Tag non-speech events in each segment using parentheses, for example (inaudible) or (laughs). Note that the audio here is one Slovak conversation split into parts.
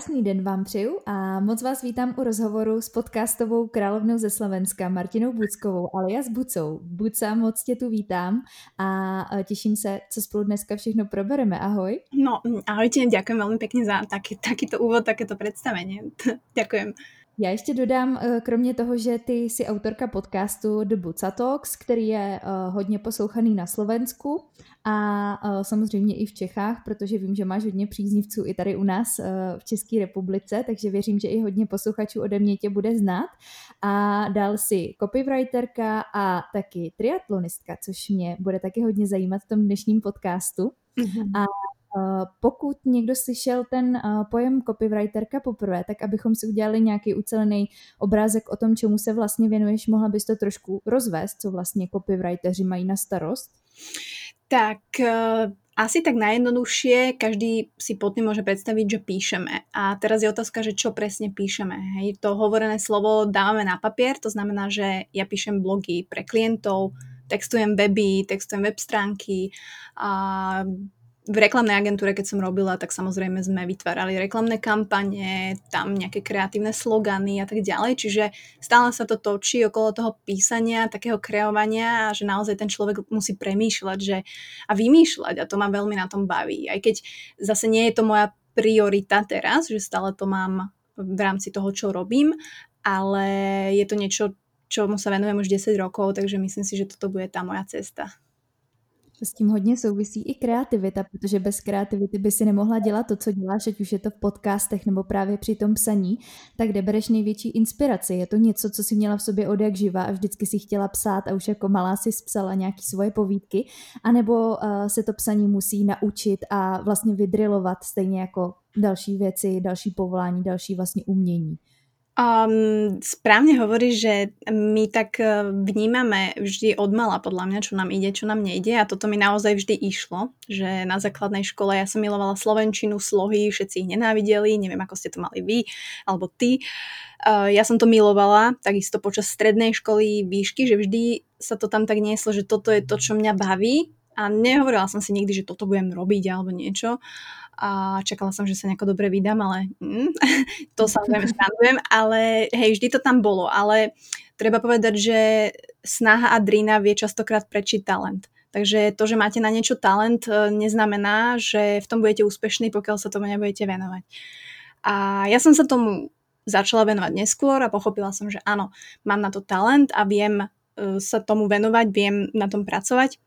Krásný den vám přeju a moc vás vítám u rozhovoru s podcastovou královnou ze Slovenska Martinou Buckovou alias Bucou. Buca, moc tě tu vítám a těším se, co spolu dneska všechno probereme. Ahoj. No, ahojte, ďakujem veľmi pekne za taký, takýto úvod, takéto predstavenie. (laughs) ďakujem. Já ještě dodám, eh, kromě toho, že ty jsi autorka podcastu The Buca Talks, který je eh, hodně poslouchaný na Slovensku a eh, samozřejmě i v Čechách, protože vím, že máš hodně příznivců i tady u nás v České republice, takže věřím, že i hodně posluchačů ode mě tě bude znát. A dál si copywriterka a taky triatlonistka, což mě bude taky hodně zajímat v tom dnešním podcastu. Mm-hmm. A pokud někdo slyšel ten eh, pojem copywriterka poprvé, tak abychom si udělali nějaký ucelený obrázek o tom, čemu se vlastně věnuješ, mohla bys to trošku rozvést, co vlastně copywriteri mají na starost? Tak uh, asi tak najjednoduchšie, každý si pod tým môže predstaviť, že píšeme. A teraz je otázka, že čo presne píšeme. Hej, to hovorené slovo dávame na papier, to znamená, že ja píšem blogy pre klientov, textujem weby, textujem web stránky a v reklamnej agentúre, keď som robila, tak samozrejme sme vytvárali reklamné kampane, tam nejaké kreatívne slogany a tak ďalej, čiže stále sa to točí okolo toho písania, takého kreovania a že naozaj ten človek musí premýšľať že, a vymýšľať a to ma veľmi na tom baví. Aj keď zase nie je to moja priorita teraz, že stále to mám v rámci toho, čo robím, ale je to niečo, čomu sa venujem už 10 rokov, takže myslím si, že toto bude tá moja cesta. S tím hodně souvisí i kreativita, protože bez kreativity by si nemohla dělat to, co děláš, ať už je to v podcastech nebo právě při tom psaní, tak kde bereš největší inspiraci? Je to něco, co si měla v sobě od jak živa a vždycky si chtěla psát a už jako malá si psala nějaké svoje povídky, anebo uh, se to psaní musí naučit a vlastně vydrilovat stejně jako další věci, další povolání, další vlastně umění? Um, správne hovorí, že my tak e, vnímame vždy od podľa mňa, čo nám ide, čo nám nejde. A toto mi naozaj vždy išlo, že na základnej škole ja som milovala slovenčinu, slohy, všetci ich nenávideli, neviem ako ste to mali vy alebo ty. Uh, ja som to milovala, takisto počas strednej školy výšky, že vždy sa to tam tak nieslo, že toto je to, čo mňa baví. A nehovorila som si nikdy, že toto budem robiť alebo niečo a čakala som, že sa nejako dobre vydám, ale mm, (laughs) to samozrejme srandujem, ale hej, vždy to tam bolo, ale treba povedať, že snaha a drina vie častokrát prečiť talent. Takže to, že máte na niečo talent, e, neznamená, že v tom budete úspešní, pokiaľ sa tomu nebudete venovať. A ja som sa tomu začala venovať neskôr a pochopila som, že áno, mám na to talent a viem e, sa tomu venovať, viem na tom pracovať.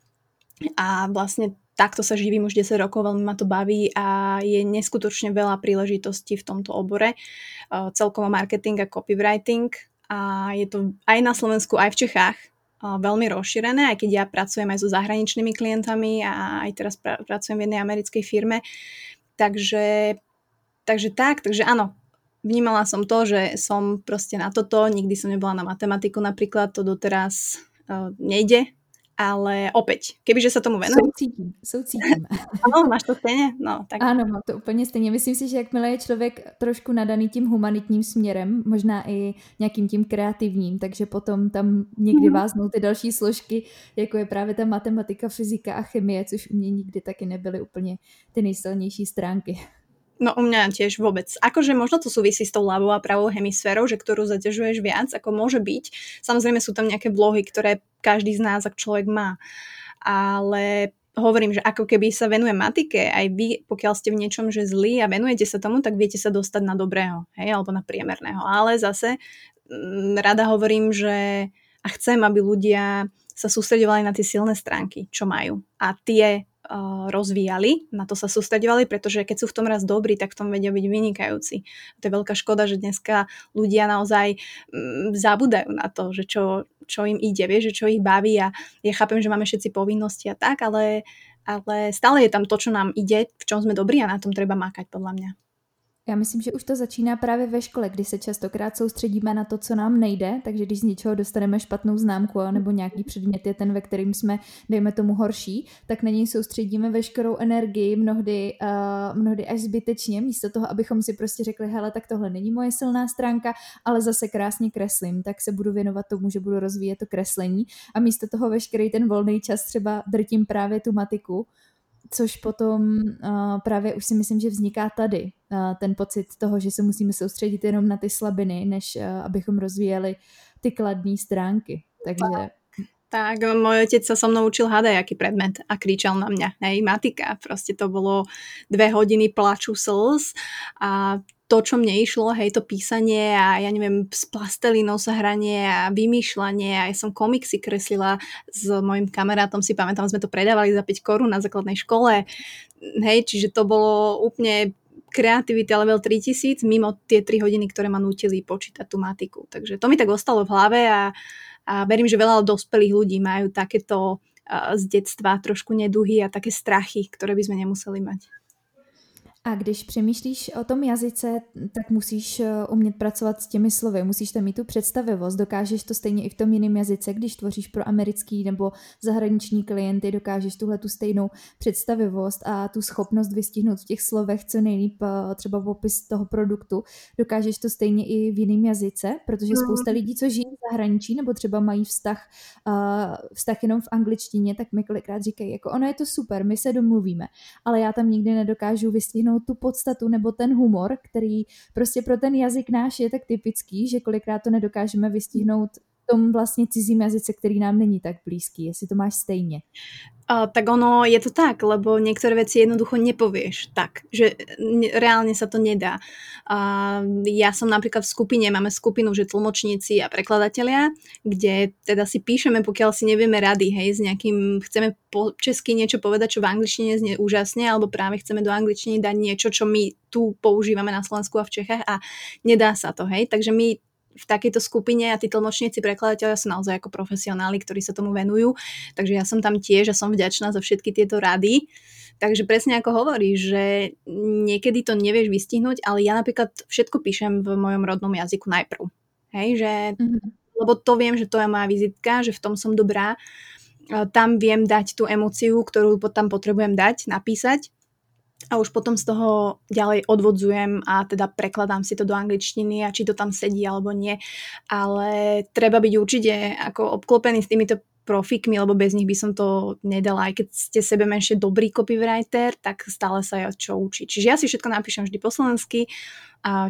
A vlastne takto sa živím už 10 rokov, veľmi ma to baví a je neskutočne veľa príležitostí v tomto obore. Celkovo marketing a copywriting a je to aj na Slovensku, aj v Čechách veľmi rozšírené, aj keď ja pracujem aj so zahraničnými klientami a aj teraz pr- pracujem v jednej americkej firme. Takže, takže tak, takže áno, vnímala som to, že som proste na toto, nikdy som nebola na matematiku napríklad, to doteraz uh, nejde, ale opäť, kebyže sa tomu venujem. Soucítím, soucítím. Ano, (laughs) máš to stejně? No, tak. Ano, mám to úplně stejně. Myslím si, že jakmile je člověk trošku nadaný tím humanitním směrem, možná i nějakým tím kreativním, takže potom tam někdy mm. váznou ty další složky, jako je právě ta matematika, fyzika a chemie, což u mě nikdy taky nebyly úplně ty nejsilnější stránky. No u mňa tiež vôbec. Akože možno to súvisí s tou ľavou a pravou hemisférou, že ktorú zaťažuješ viac, ako môže byť. Samozrejme sú tam nejaké vlohy, ktoré každý z nás, ak človek má. Ale hovorím, že ako keby sa venuje matike, aj vy, pokiaľ ste v niečom že zlí a venujete sa tomu, tak viete sa dostať na dobrého, hej, alebo na priemerného. Ale zase m, mm, rada hovorím, že a chcem, aby ľudia sa sústredovali na tie silné stránky, čo majú. A tie rozvíjali, na to sa sústredovali, pretože keď sú v tom raz dobrí, tak v tom vedia byť vynikajúci. To je veľká škoda, že dneska ľudia naozaj mm, zabudajú na to, že čo, čo im ide, vie, že čo ich baví a ja chápem, že máme všetci povinnosti a tak, ale, ale stále je tam to, čo nám ide, v čom sme dobrí a na tom treba mákať podľa mňa. Já myslím, že už to začíná právě ve škole, kdy se častokrát soustředíme na to, co nám nejde, takže když z něčeho dostaneme špatnou známku nebo nějaký předmět je ten, ve kterým jsme, dejme tomu, horší, tak na něj soustředíme veškerou energii, mnohdy, uh, mnohdy až zbytečně, místo toho, abychom si prostě řekli, hele, tak tohle není moje silná stránka, ale zase krásně kreslím, tak se budu věnovat tomu, že budu rozvíjet to kreslení. A místo toho veškerý ten volný čas třeba drtím právě tu matiku, což potom uh, právě už si myslím, že vzniká tady uh, ten pocit toho, že se musíme soustředit jenom na ty slabiny, než uh, abychom rozvíjeli ty kladné stránky. Takže tak môj otec sa so mnou učil hádať, aký predmet a kričal na mňa. Hej, matika. Proste to bolo dve hodiny plaču slz a to, čo mne išlo, hej, to písanie a ja neviem, s plastelinou sa hranie a vymýšľanie a ja som komiksy kreslila s mojim kamarátom, si pamätám, sme to predávali za 5 korún na základnej škole, hej, čiže to bolo úplne kreativity level 3000 mimo tie 3 hodiny, ktoré ma nutili počítať tú matiku. Takže to mi tak ostalo v hlave a, a verím, že veľa dospelých ľudí majú takéto z detstva trošku neduhy a také strachy, ktoré by sme nemuseli mať. A když přemýšlíš o tom jazyce, tak musíš eh, umět pracovat s těmi slovy, musíš tam mít tu představivost, dokážeš to stejně i v tom jiném jazyce, když tvoříš pro americký nebo zahraniční klienty, dokážeš tuhle tu stejnou představivost a tu schopnost vystihnout v těch slovech co nejlíp eh, třeba popis toho produktu, dokážeš to stejně i v jiném jazyce, protože no. spousta lidí, co žijí v zahraničí nebo třeba mají vztah, uh, vztah jenom v angličtině, tak mi kolikrát říkají, jako ono je to super, my se domluvíme, ale já tam nikdy nedokážu vystihnout vyzdvihnout tu podstatu nebo ten humor, který prostě pro ten jazyk náš je tak typický, že kolikrát to nedokážeme vystihnout tom vlastně cizím jazyce, který nám není tak blízký, jestli to máš stejně. Uh, tak ono je to tak, lebo niektoré veci jednoducho nepovieš tak, že reálne sa to nedá. Uh, ja som napríklad v skupine, máme skupinu, že tlmočníci a prekladatelia, kde teda si píšeme, pokiaľ si nevieme rady, hej, s nejakým, chceme po česky niečo povedať, čo v angličtine znie úžasne, alebo práve chceme do angličtiny dať niečo, čo my tu používame na Slovensku a v Čechách a nedá sa to, hej. Takže my v takejto skupine a tí tlmočníci, prekladatelia sú naozaj ako profesionáli, ktorí sa tomu venujú. Takže ja som tam tiež a som vďačná za všetky tieto rady. Takže presne ako hovorí, že niekedy to nevieš vystihnúť, ale ja napríklad všetko píšem v mojom rodnom jazyku najprv. Hej, že, mm-hmm. lebo to viem, že to je moja vizitka, že v tom som dobrá. Tam viem dať tú emóciu, ktorú tam potrebujem dať, napísať a už potom z toho ďalej odvodzujem a teda prekladám si to do angličtiny a či to tam sedí alebo nie. Ale treba byť určite ako obklopený s týmito profikmi, lebo bez nich by som to nedala. Aj keď ste sebe menšie dobrý copywriter, tak stále sa ja čo učiť. Čiže ja si všetko napíšem vždy po slovensky,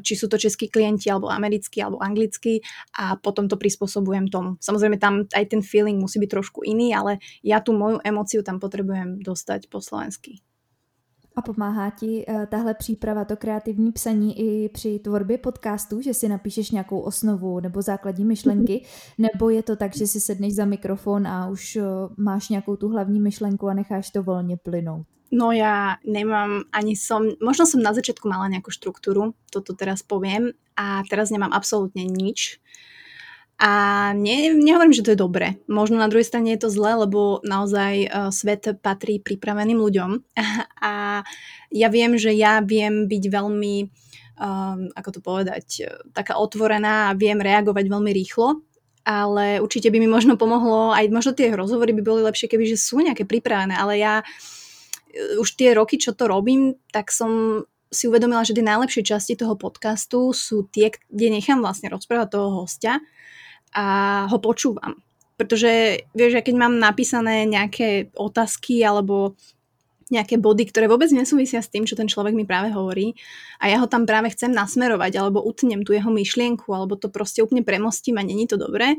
či sú to českí klienti, alebo americkí, alebo anglickí a potom to prispôsobujem tomu. Samozrejme tam aj ten feeling musí byť trošku iný, ale ja tú moju emociu tam potrebujem dostať po slovensky. A pomáhá ti uh, tahle příprava, to kreativní psaní i při tvorbě podcastů, že si napíšeš nějakou osnovu nebo základní myšlenky, nebo je to tak, že si sedneš za mikrofon a už uh, máš nějakou tu hlavní myšlenku a necháš to volně plynout? No ja nemám ani som, možno som na začiatku mala nejakú štruktúru, toto teraz poviem, a teraz nemám absolútne nič. A ne, nehovorím, že to je dobre. Možno na druhej strane je to zlé, lebo naozaj uh, svet patrí pripraveným ľuďom. (laughs) A ja viem, že ja viem byť veľmi, um, ako to povedať, taká otvorená a viem reagovať veľmi rýchlo, ale určite by mi možno pomohlo, aj možno tie rozhovory by boli lepšie, keby že sú nejaké pripravené, ale ja už tie roky, čo to robím, tak som si uvedomila, že tie najlepšie časti toho podcastu sú tie, kde nechám vlastne rozprávať toho hostia a ho počúvam. Pretože, vieš, ja keď mám napísané nejaké otázky alebo nejaké body, ktoré vôbec nesúvisia s tým, čo ten človek mi práve hovorí a ja ho tam práve chcem nasmerovať alebo utnem tú jeho myšlienku alebo to proste úplne premostím a není to dobré,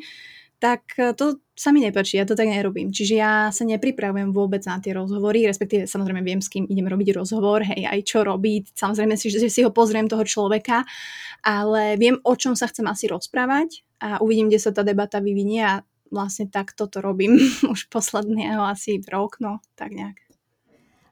tak to sa mi nepáči, ja to tak nerobím. Čiže ja sa nepripravujem vôbec na tie rozhovory, respektíve samozrejme viem, s kým idem robiť rozhovor, hej, aj čo robiť, samozrejme si, že si ho pozriem toho človeka, ale viem, o čom sa chcem asi rozprávať a uvidím, kde sa tá debata vyvinie a vlastne takto to robím (laughs) už posledného asi rok, no tak nejak.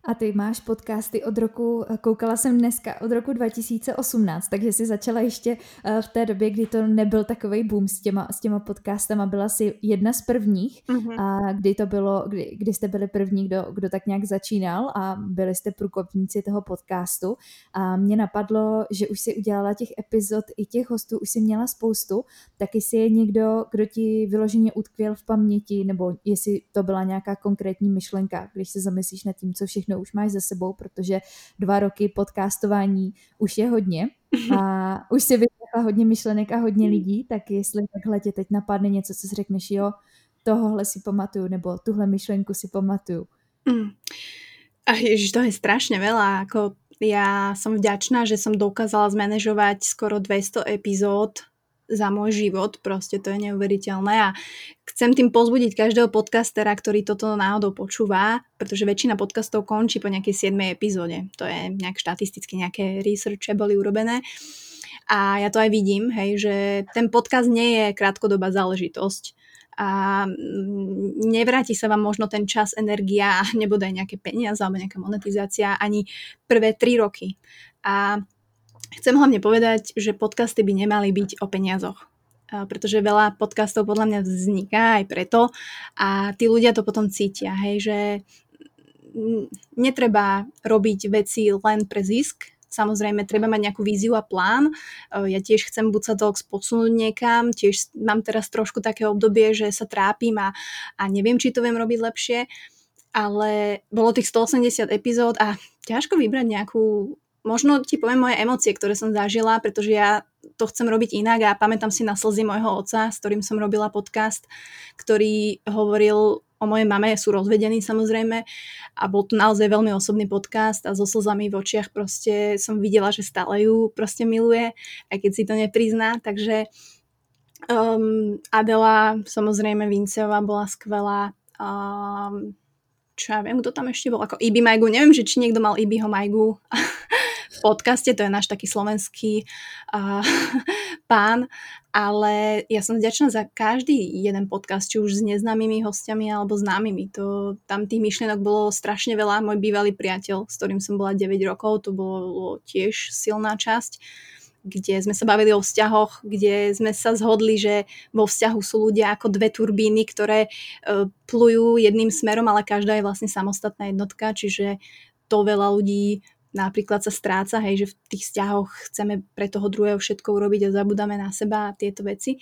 A ty máš podcasty od roku, koukala jsem dneska, od roku 2018, takže jsi začala ještě eh, v té době, kdy to nebyl takový boom s těma, s těma podcastama, byla si jedna z prvních. Mm-hmm. a kdy to bylo, kdy, kdy jste byli první, kdo, kdo tak nějak začínal a byli jste průkopníci toho podcastu. A mě napadlo, že už si udělala těch epizod i těch hostů, už si měla spoustu, taky si je někdo, kdo ti vyloženě utkvěl v paměti, nebo jestli to byla nějaká konkrétní myšlenka, když se zamyslíš nad tím, co všechno už máš za sebou, protože dva roky podcastování už je hodně a (laughs) už si vyslechla hodně myšlenek a hodně lidí, tak jestli takhle tě teď napadne něco, co si řekneš, jo, tohle si pamatuju, nebo tuhle myšlenku si pamatuju. Mm. A ježiš, to je strašne veľa. Ako ja som vďačná, že som dokázala zmanéžovať skoro 200 epizód za môj život, proste to je neuveriteľné a chcem tým pozbudiť každého podcastera, ktorý toto náhodou počúva, pretože väčšina podcastov končí po nejakej 7. epizóde. To je nejak štatisticky, nejaké researche boli urobené. A ja to aj vidím, hej, že ten podcast nie je krátkodobá záležitosť a mm, nevráti sa vám možno ten čas, energia (laughs) nebude aj nejaké peniaze alebo nejaká monetizácia ani prvé tri roky. A Chcem hlavne povedať, že podcasty by nemali byť o peniazoch pretože veľa podcastov podľa mňa vzniká aj preto a tí ľudia to potom cítia, hej, že netreba robiť veci len pre zisk, Samozrejme, treba mať nejakú víziu a plán. Ja tiež chcem Buca Talks posunúť niekam, tiež mám teraz trošku také obdobie, že sa trápim a, a neviem, či to viem robiť lepšie, ale bolo tých 180 epizód a ťažko vybrať nejakú možno ti poviem moje emócie, ktoré som zažila, pretože ja to chcem robiť inak a pamätám si na slzy môjho otca, s ktorým som robila podcast, ktorý hovoril o mojej mame, sú rozvedení samozrejme a bol to naozaj veľmi osobný podcast a so slzami v očiach proste som videla, že stále ju proste miluje, aj keď si to neprizná, takže um, Adela, samozrejme Vinceová bola skvelá, um, čo ja viem, kto tam ešte bol, ako Ibi Majgu, neviem, že či niekto mal Ibiho Majgu (laughs) podcaste, to je náš taký slovenský uh, (laughs) pán, ale ja som vďačná za každý jeden podcast, či už s neznámymi hostiami alebo známymi. To, tam tých myšlienok bolo strašne veľa. Môj bývalý priateľ, s ktorým som bola 9 rokov, to bolo tiež silná časť kde sme sa bavili o vzťahoch, kde sme sa zhodli, že vo vzťahu sú ľudia ako dve turbíny, ktoré uh, plujú jedným smerom, ale každá je vlastne samostatná jednotka, čiže to veľa ľudí napríklad sa stráca, hej, že v tých vzťahoch chceme pre toho druhého všetko urobiť a zabudáme na seba a tieto veci.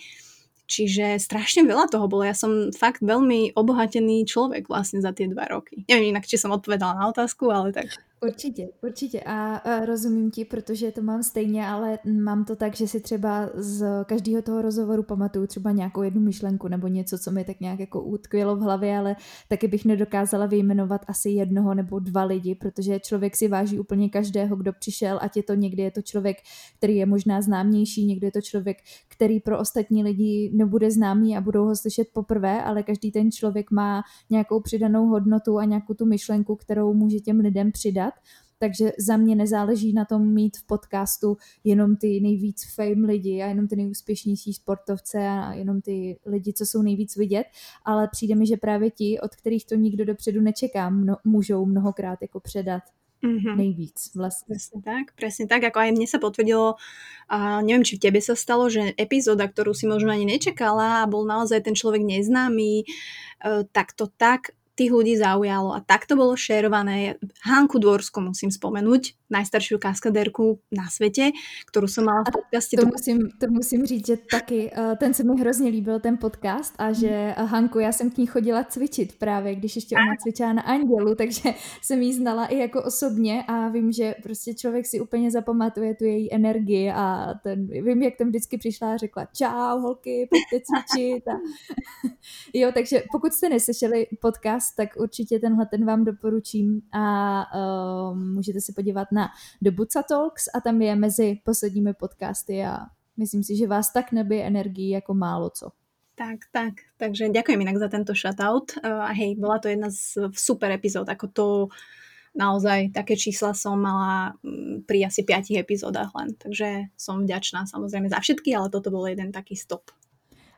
Čiže strašne veľa toho bolo. Ja som fakt veľmi obohatený človek vlastne za tie dva roky. Neviem inak, či som odpovedala na otázku, ale tak. Určitě, určitě. A, a rozumím ti, protože to mám stejně, ale mám to tak, že si třeba z každého toho rozhovoru pamatuju třeba nějakou jednu myšlenku nebo něco, co mi tak nějak jako utkvělo v hlavě, ale taky bych nedokázala vyjmenovat asi jednoho nebo dva lidi, protože člověk si váží úplně každého, kdo přišel, ať je to někdy je to člověk, který je možná známější, někdy je to člověk, který pro ostatní lidi nebude známý a budou ho slyšet poprvé, ale každý ten člověk má nějakou přidanou hodnotu a nějakou tu myšlenku, kterou může těm lidem přidat dělat. Takže za mě nezáleží na tom mít v podcastu jenom ty nejvíc fame lidi a jenom ty nejúspěšnější sportovce a jenom ty lidi, co jsou nejvíc vidět, ale přijde mi, že právě ti, od kterých to nikdo dopředu nečeká, mno, můžou mnohokrát jako předat Mm-hmm. nejvíc vlastne. Presne tak, presne tak, ako aj mne sa potvrdilo, a neviem, či v tebe sa stalo, že epizóda, ktorú si možno ani nečakala a bol naozaj ten človek neznámy, e, tak to tak tých ľudí zaujalo a takto bolo šerované. Hanku Dvorsku musím spomenúť, najstaršiu kaskaderku na svete, ktorú som mala v podcaste. To, to, musím, to musím říct, že taky uh, ten se mi hrozně líbil, ten podcast a že uh, Hanku, já jsem k ní chodila cvičit právě, když ještě ona cvičila na Andělu, takže (laughs) jsem jí znala i jako osobně a vím, že prostě člověk si úplně zapamatuje tu její energii a ten, vím, jak tam vždycky přišla a řekla čau holky, pojďte cvičit a (laughs) jo, takže pokud jste neslyšeli podcast, tak určitě tenhle ten vám doporučím a uh, můžete se podívat na The Buca Talks a tam je mezi posledními podcasty a myslím si, že vás tak nebije energii jako málo co. Tak, tak. Takže ďakujem inak za tento shoutout. Uh, a hej, bola to jedna z super epizód, ako to naozaj také čísla som mala mm, pri asi piatich epizódach len. Takže som vďačná samozrejme za všetky, ale toto bol jeden taký stop.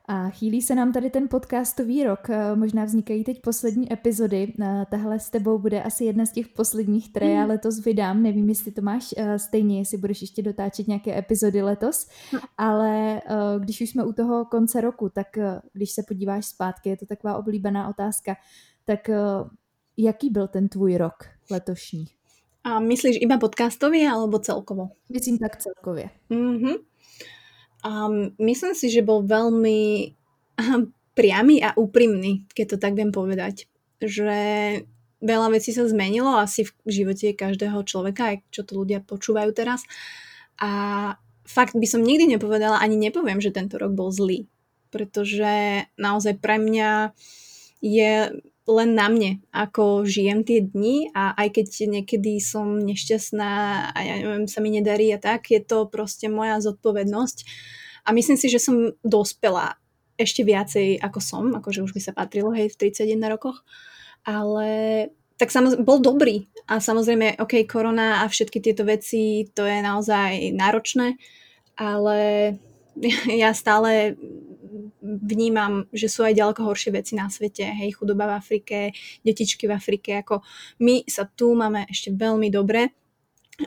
A chýlí se nám tady ten podcastový rok, eh, možná vznikají teď poslední epizody, eh, tahle s tebou bude asi jedna z těch posledních, které já mm. letos vydám, nevím, jestli to máš eh, stejně, jestli budeš ještě dotáčet nějaké epizody letos, no. ale když už jsme u toho konce roku, tak když se podíváš zpátky, je to taková oblíbená otázka, tak jaký byl ten tvůj rok letošní? A myslíš iba podcastový alebo celkovo? Myslím tak celkově. Mm-hmm. Um, myslím si, že bol veľmi priamy a úprimný, keď to tak viem povedať. Že veľa vecí sa zmenilo asi v živote každého človeka, aj čo to ľudia počúvajú teraz. A fakt by som nikdy nepovedala, ani nepoviem, že tento rok bol zlý. Pretože naozaj pre mňa je len na mne, ako žijem tie dni a aj keď niekedy som nešťastná a ja neviem, sa mi nedarí a tak, je to proste moja zodpovednosť. A myslím si, že som dospela ešte viacej ako som, akože už by sa patrilo, hej, v 31 rokoch, ale tak samozrejme, bol dobrý. A samozrejme, ok, korona a všetky tieto veci, to je naozaj náročné, ale (laughs) ja stále vnímam, že sú aj ďaleko horšie veci na svete, hej, chudoba v Afrike, detičky v Afrike, ako my sa tu máme ešte veľmi dobre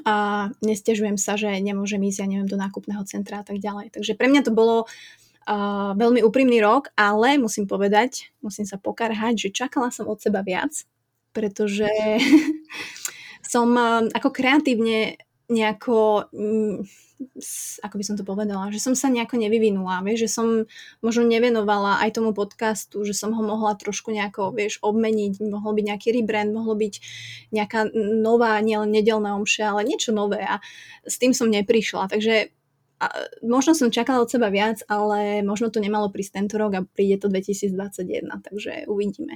a nestiažujem sa, že nemôžem ísť, ja neviem, do nákupného centra a tak ďalej. Takže pre mňa to bolo uh, veľmi úprimný rok, ale musím povedať, musím sa pokarhať, že čakala som od seba viac, pretože (laughs) som uh, ako kreatívne nejako mm, ako by som to povedala, že som sa nejako nevyvinula, vieš, že som možno nevenovala aj tomu podcastu, že som ho mohla trošku nejako, vieš, obmeniť, mohol byť nejaký rebrand, mohlo byť nejaká nová, nielen nedelná omša, ale niečo nové a s tým som neprišla, takže a možno som čakala od seba viac, ale možno to nemalo prísť tento rok a príde to 2021, takže uvidíme.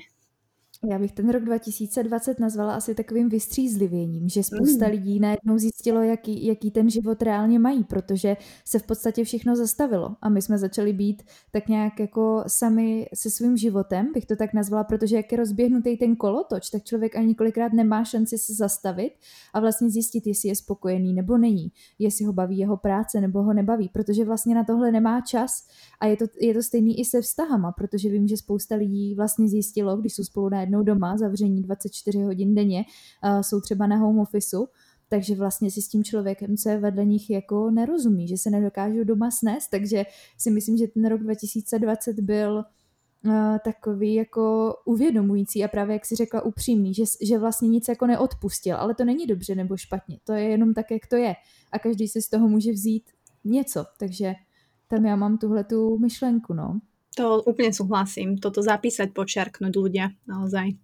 Já bych ten rok 2020 nazvala asi takovým vystřízlivěním, že spousta mm. lidí najednou zjistilo, jaký, jaký ten život reálně mají, protože se v podstatě všechno zastavilo a my jsme začali být tak nějak jako sami se svým životem, bych to tak nazvala, protože jak je rozběhnutý ten kolotoč, tak člověk ani několikrát nemá šanci se zastavit a vlastně zjistit, jestli je spokojený nebo není, jestli ho baví jeho práce nebo ho nebaví, protože vlastně na tohle nemá čas a je to, je to stejný i se vztahama, protože vím, že spousta lidí vlastně zjistilo, když jsou spolu na najednou doma, zavření 24 hodin denně, uh, jsou třeba na home officeu, takže vlastně si s tím člověkem, co je vedle nich, jako nerozumí, že se nedokážou doma snést, takže si myslím, že ten rok 2020 byl uh, takový jako uvědomující a právě, jak si řekla, upřímný, že, že vlastně nic jako neodpustil, ale to není dobře nebo špatně, to je jenom tak, jak to je a každý si z toho může vzít něco, takže tam já mám tuhle tu myšlenku, no. To úplne súhlasím. Toto zapísať, počiarknúť ľudia naozaj.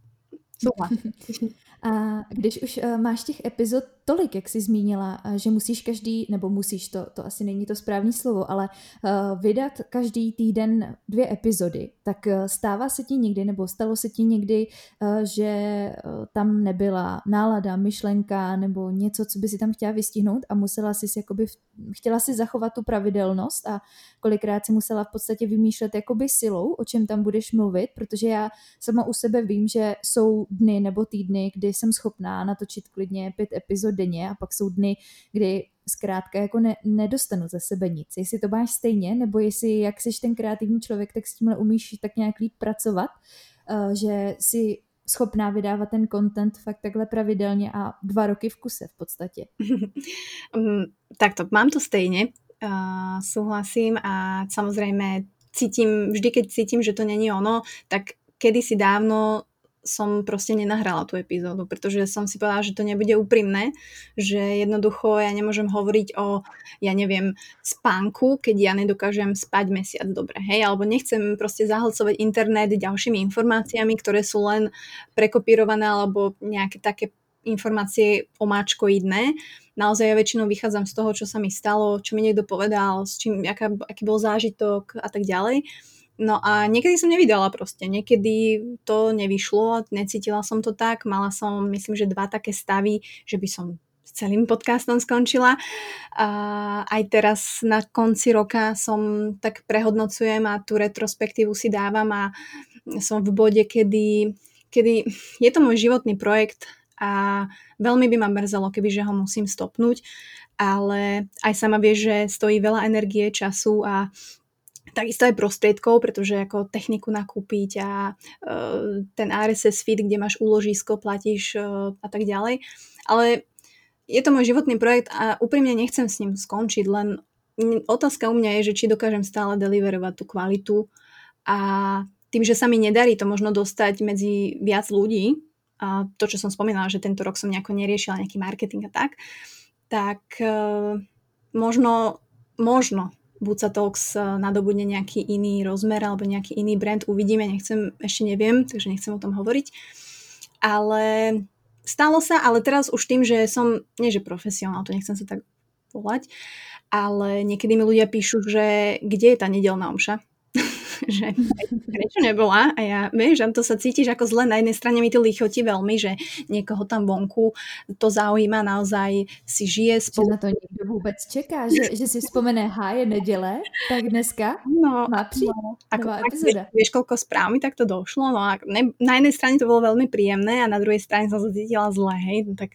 Súhlasím. (laughs) A když už uh, máš těch epizod tolik, jak jsi zmínila, uh, že musíš každý, nebo musíš, to, to asi není to správné slovo, ale uh, vydat každý týden dvě epizody, tak stává se ti někdy, nebo stalo se ti někdy, že tam nebyla nálada, myšlenka, nebo něco, co by si tam chtěla vystihnout a musela si jakoby, chtěla si zachovat tu pravidelnost a kolikrát si musela v podstatě vymýšlet jakoby silou, o čem tam budeš mluvit, protože já sama u sebe vím, že jsou dny nebo týdny, kdy jsem schopná natočit klidně pět epizod denně a pak jsou dny, kdy zkrátka jako ne, nedostanu ze sebe nic. Jestli to máš stejně, nebo jestli jak jsi ten kreativní člověk, tak s tímhle umíš tak nějak líp pracovat, uh, že si schopná vydávat ten content fakt takhle pravidelně a dva roky v kuse v podstatě. (laughs) um, to mám to stejně, uh, súhlasím a samozrejme cítim, vždy keď cítim, že to není ono, tak kedysi dávno som proste nenahrala tú epizódu, pretože som si povedala, že to nebude úprimné, že jednoducho ja nemôžem hovoriť o, ja neviem, spánku, keď ja nedokážem spať mesiac dobre, hej, alebo nechcem proste zahlcovať internet ďalšími informáciami, ktoré sú len prekopírované alebo nejaké také informácie omáčkoidné. Naozaj ja väčšinou vychádzam z toho, čo sa mi stalo, čo mi niekto povedal, s čím, aká, aký bol zážitok a tak ďalej. No a niekedy som nevydala proste, niekedy to nevyšlo, necítila som to tak, mala som myslím, že dva také stavy, že by som s celým podcastom skončila. A aj teraz na konci roka som tak prehodnocujem a tú retrospektívu si dávam a som v bode, kedy, kedy je to môj životný projekt a veľmi by ma mrzelo, keby že ho musím stopnúť, ale aj sama vie, že stojí veľa energie, času a takisto aj prostriedkov, pretože ako techniku nakúpiť a uh, ten RSS feed, kde máš úložisko, platíš uh, a tak ďalej. Ale je to môj životný projekt a úprimne nechcem s ním skončiť, len otázka u mňa je, že či dokážem stále deliverovať tú kvalitu a tým, že sa mi nedarí to možno dostať medzi viac ľudí, a to, čo som spomínala, že tento rok som nejako neriešila nejaký marketing a tak, tak uh, možno, možno Buca Talks nadobudne nejaký iný rozmer alebo nejaký iný brand. Uvidíme, nechcem, ešte neviem, takže nechcem o tom hovoriť. Ale stalo sa, ale teraz už tým, že som, nie že profesionál, to nechcem sa tak volať, ale niekedy mi ľudia píšu, že kde je tá nedelná omša? (laughs) že prečo nebola a ja, vieš, to sa cítiš ako zle. Na jednej strane mi to lichotí veľmi, že niekoho tam vonku to zaujíma, naozaj si žije spolu. Že na to niekto vůbec čeká, že, že si vzpomene, ha, je nedele, tak dneska no, má přijít no, ako, Vieš, vieš, koľko správ mi takto došlo, no a ne, na jednej strane to bolo veľmi príjemné a na druhej strane som sa cítila zle, hej, no tak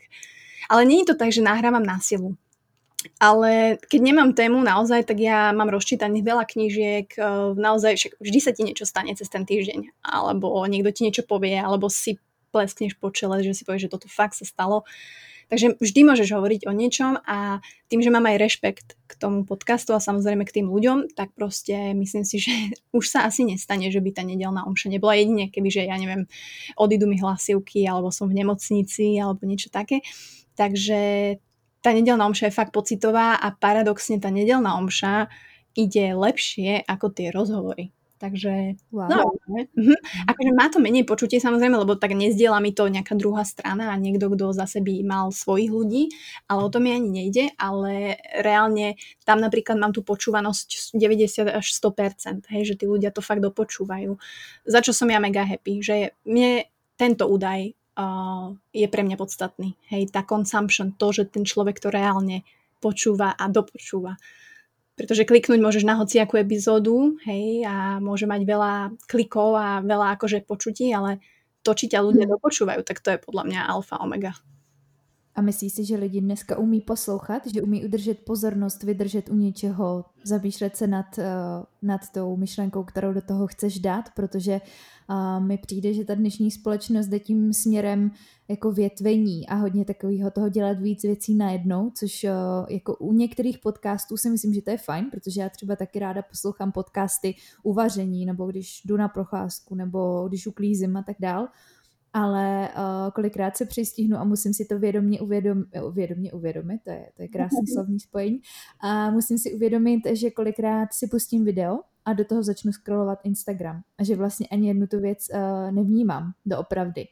ale nie je to tak, že nahrávam na silu. Ale keď nemám tému naozaj, tak ja mám rozčítaných veľa knížiek, eh, naozaj však vždy sa ti niečo stane cez ten týždeň, alebo niekto ti niečo povie, alebo si pleskneš po čele, že si povieš, že toto fakt sa stalo. Takže vždy môžeš hovoriť o niečom a tým, že mám aj rešpekt k tomu podcastu a samozrejme k tým ľuďom, tak proste myslím si, (laughs) že už sa asi nestane, že by tá nedelná omša nebola jedine, keby, že ja neviem, odídu mi hlasivky alebo som v nemocnici alebo niečo také. Takže tá nedelná omša je fakt pocitová a paradoxne tá nedelná omša ide lepšie ako tie rozhovory. Takže wow. no, mhm. akože má to menej počutie samozrejme, lebo tak nezdiela mi to nejaká druhá strana a niekto, kto zase by mal svojich ľudí, ale o to mi ani nejde, ale reálne tam napríklad mám tú počúvanosť 90 až 100%, hej, že tí ľudia to fakt dopočúvajú. Za čo som ja mega happy, že mne tento údaj uh, je pre mňa podstatný. Hej, tá consumption, to, že ten človek to reálne počúva a dopočúva. Pretože kliknúť môžeš na hociakú epizódu, hej, a môže mať veľa klikov a veľa akože počutí, ale to, či ťa ľudia hmm. dopočúvajú, tak to je podľa mňa alfa omega. A myslíš si, že lidi dneska umí poslouchat, že umí udržet pozornost, vydržet u něčeho, zamýšlet se nad, uh, nad tou myšlenkou, kterou do toho chceš dát, protože uh, mi přijde, že ta dnešní společnost jde tím směrem jako větvení a hodně takového toho dělat víc věcí najednou, což uh, jako u některých podcastů si myslím, že to je fajn, protože já třeba taky ráda poslouchám podcasty uvaření, nebo když jdu na procházku, nebo když uklízím a tak dál ale uh, kolikrát se přistihnu a musím si to vědomě, uvědom, vědomě uvědomit, to je, to je krásný slovní spojení, a musím si uvědomit, že kolikrát si pustím video a do toho začnu scrollovat Instagram a že vlastně ani jednu tu věc uh, nevnímám doopravdy.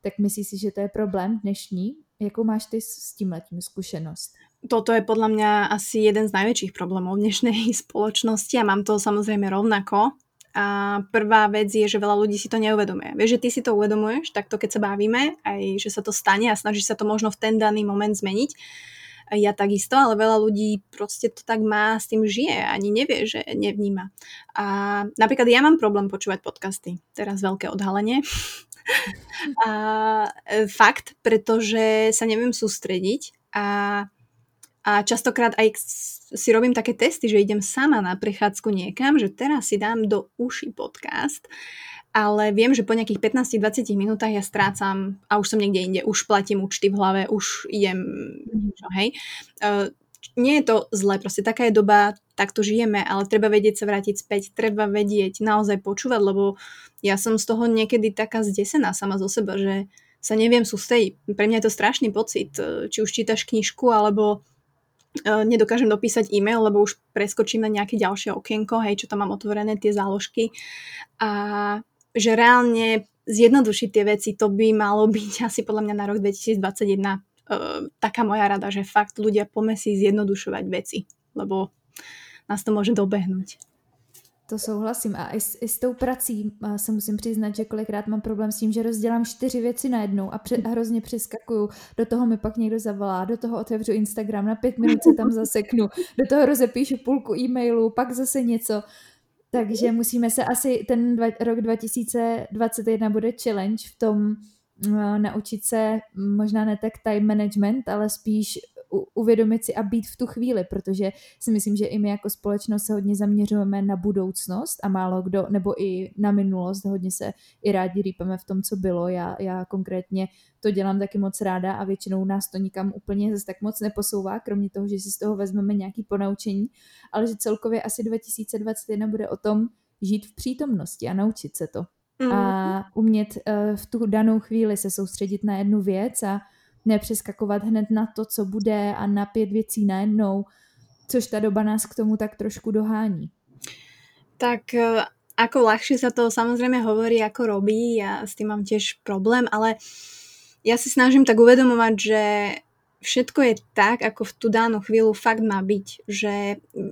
Tak myslíš si, že to je problém dnešní? Jakou máš ty s tím letím zkušenost? Toto je podľa mňa asi jeden z najväčších problémov dnešnej (laughs) spoločnosti a mám to samozrejme rovnako a prvá vec je, že veľa ľudí si to neuvedomuje. Vieš, že ty si to uvedomuješ, takto keď sa bavíme, aj že sa to stane a snažíš sa to možno v ten daný moment zmeniť. Ja takisto, ale veľa ľudí proste to tak má, s tým žije, ani nevie, že nevníma. A napríklad ja mám problém počúvať podcasty. Teraz veľké odhalenie. (laughs) a e, fakt, pretože sa neviem sústrediť a a častokrát aj si robím také testy, že idem sama na prechádzku niekam, že teraz si dám do uši podcast, ale viem, že po nejakých 15-20 minútach ja strácam a už som niekde inde, už platím účty v hlave, už idem niečo, hej. Uh, nie je to zlé, proste taká je doba, takto žijeme, ale treba vedieť sa vrátiť späť, treba vedieť naozaj počúvať, lebo ja som z toho niekedy taká zdesená sama zo seba, že sa neviem sústrediť. Pre mňa je to strašný pocit, či už čítaš knižku, alebo E, nedokážem dopísať e-mail, lebo už preskočím na nejaké ďalšie okienko, hej, čo tam mám otvorené, tie záložky. A že reálne zjednodušiť tie veci, to by malo (laughs) byť asi podľa mňa na rok 2021 uh, e, taká moja rada, že fakt ľudia pome si zjednodušovať veci, lebo nás to môže dobehnúť. To souhlasím a i s, i s tou prací se musím přiznat, že kolikrát mám problém s tím, že rozdělám čtyři věci najednou a, pře- a hrozně přeskakuju. Do toho mi pak někdo zavolá, do toho otevřu Instagram, na pět minut se tam zaseknu, do toho rozepíšu půlku e-mailu, pak zase něco. Takže musíme se asi, ten dva, rok 2021 bude challenge v tom uh, naučit se možná ne tak time management, ale spíš uvědomit si a být v tu chvíli, protože si myslím, že i my jako společnost se hodně zaměřujeme na budoucnost a málo kdo, nebo i na minulost, hodně se i rádi rýpeme v tom, co bylo. Já, já konkrétně to dělám taky moc ráda a většinou nás to nikam úplně zase tak moc neposouvá, kromě toho, že si z toho vezmeme nějaký ponaučení, ale že celkově asi 2021 bude o tom žít v přítomnosti a naučit se to. Mm. A umět uh, v tu danou chvíli se soustředit na jednu věc a nepřeskakovat hned na to, co bude a na pět věcí najednou, což ta doba nás k tomu tak trošku dohání. Tak e, ako ľahšie sa to samozrejme hovorí, ako robí, ja s tým mám tiež problém, ale ja si snažím tak uvedomovať, že všetko je tak, ako v tú danú chvíľu fakt má byť. Že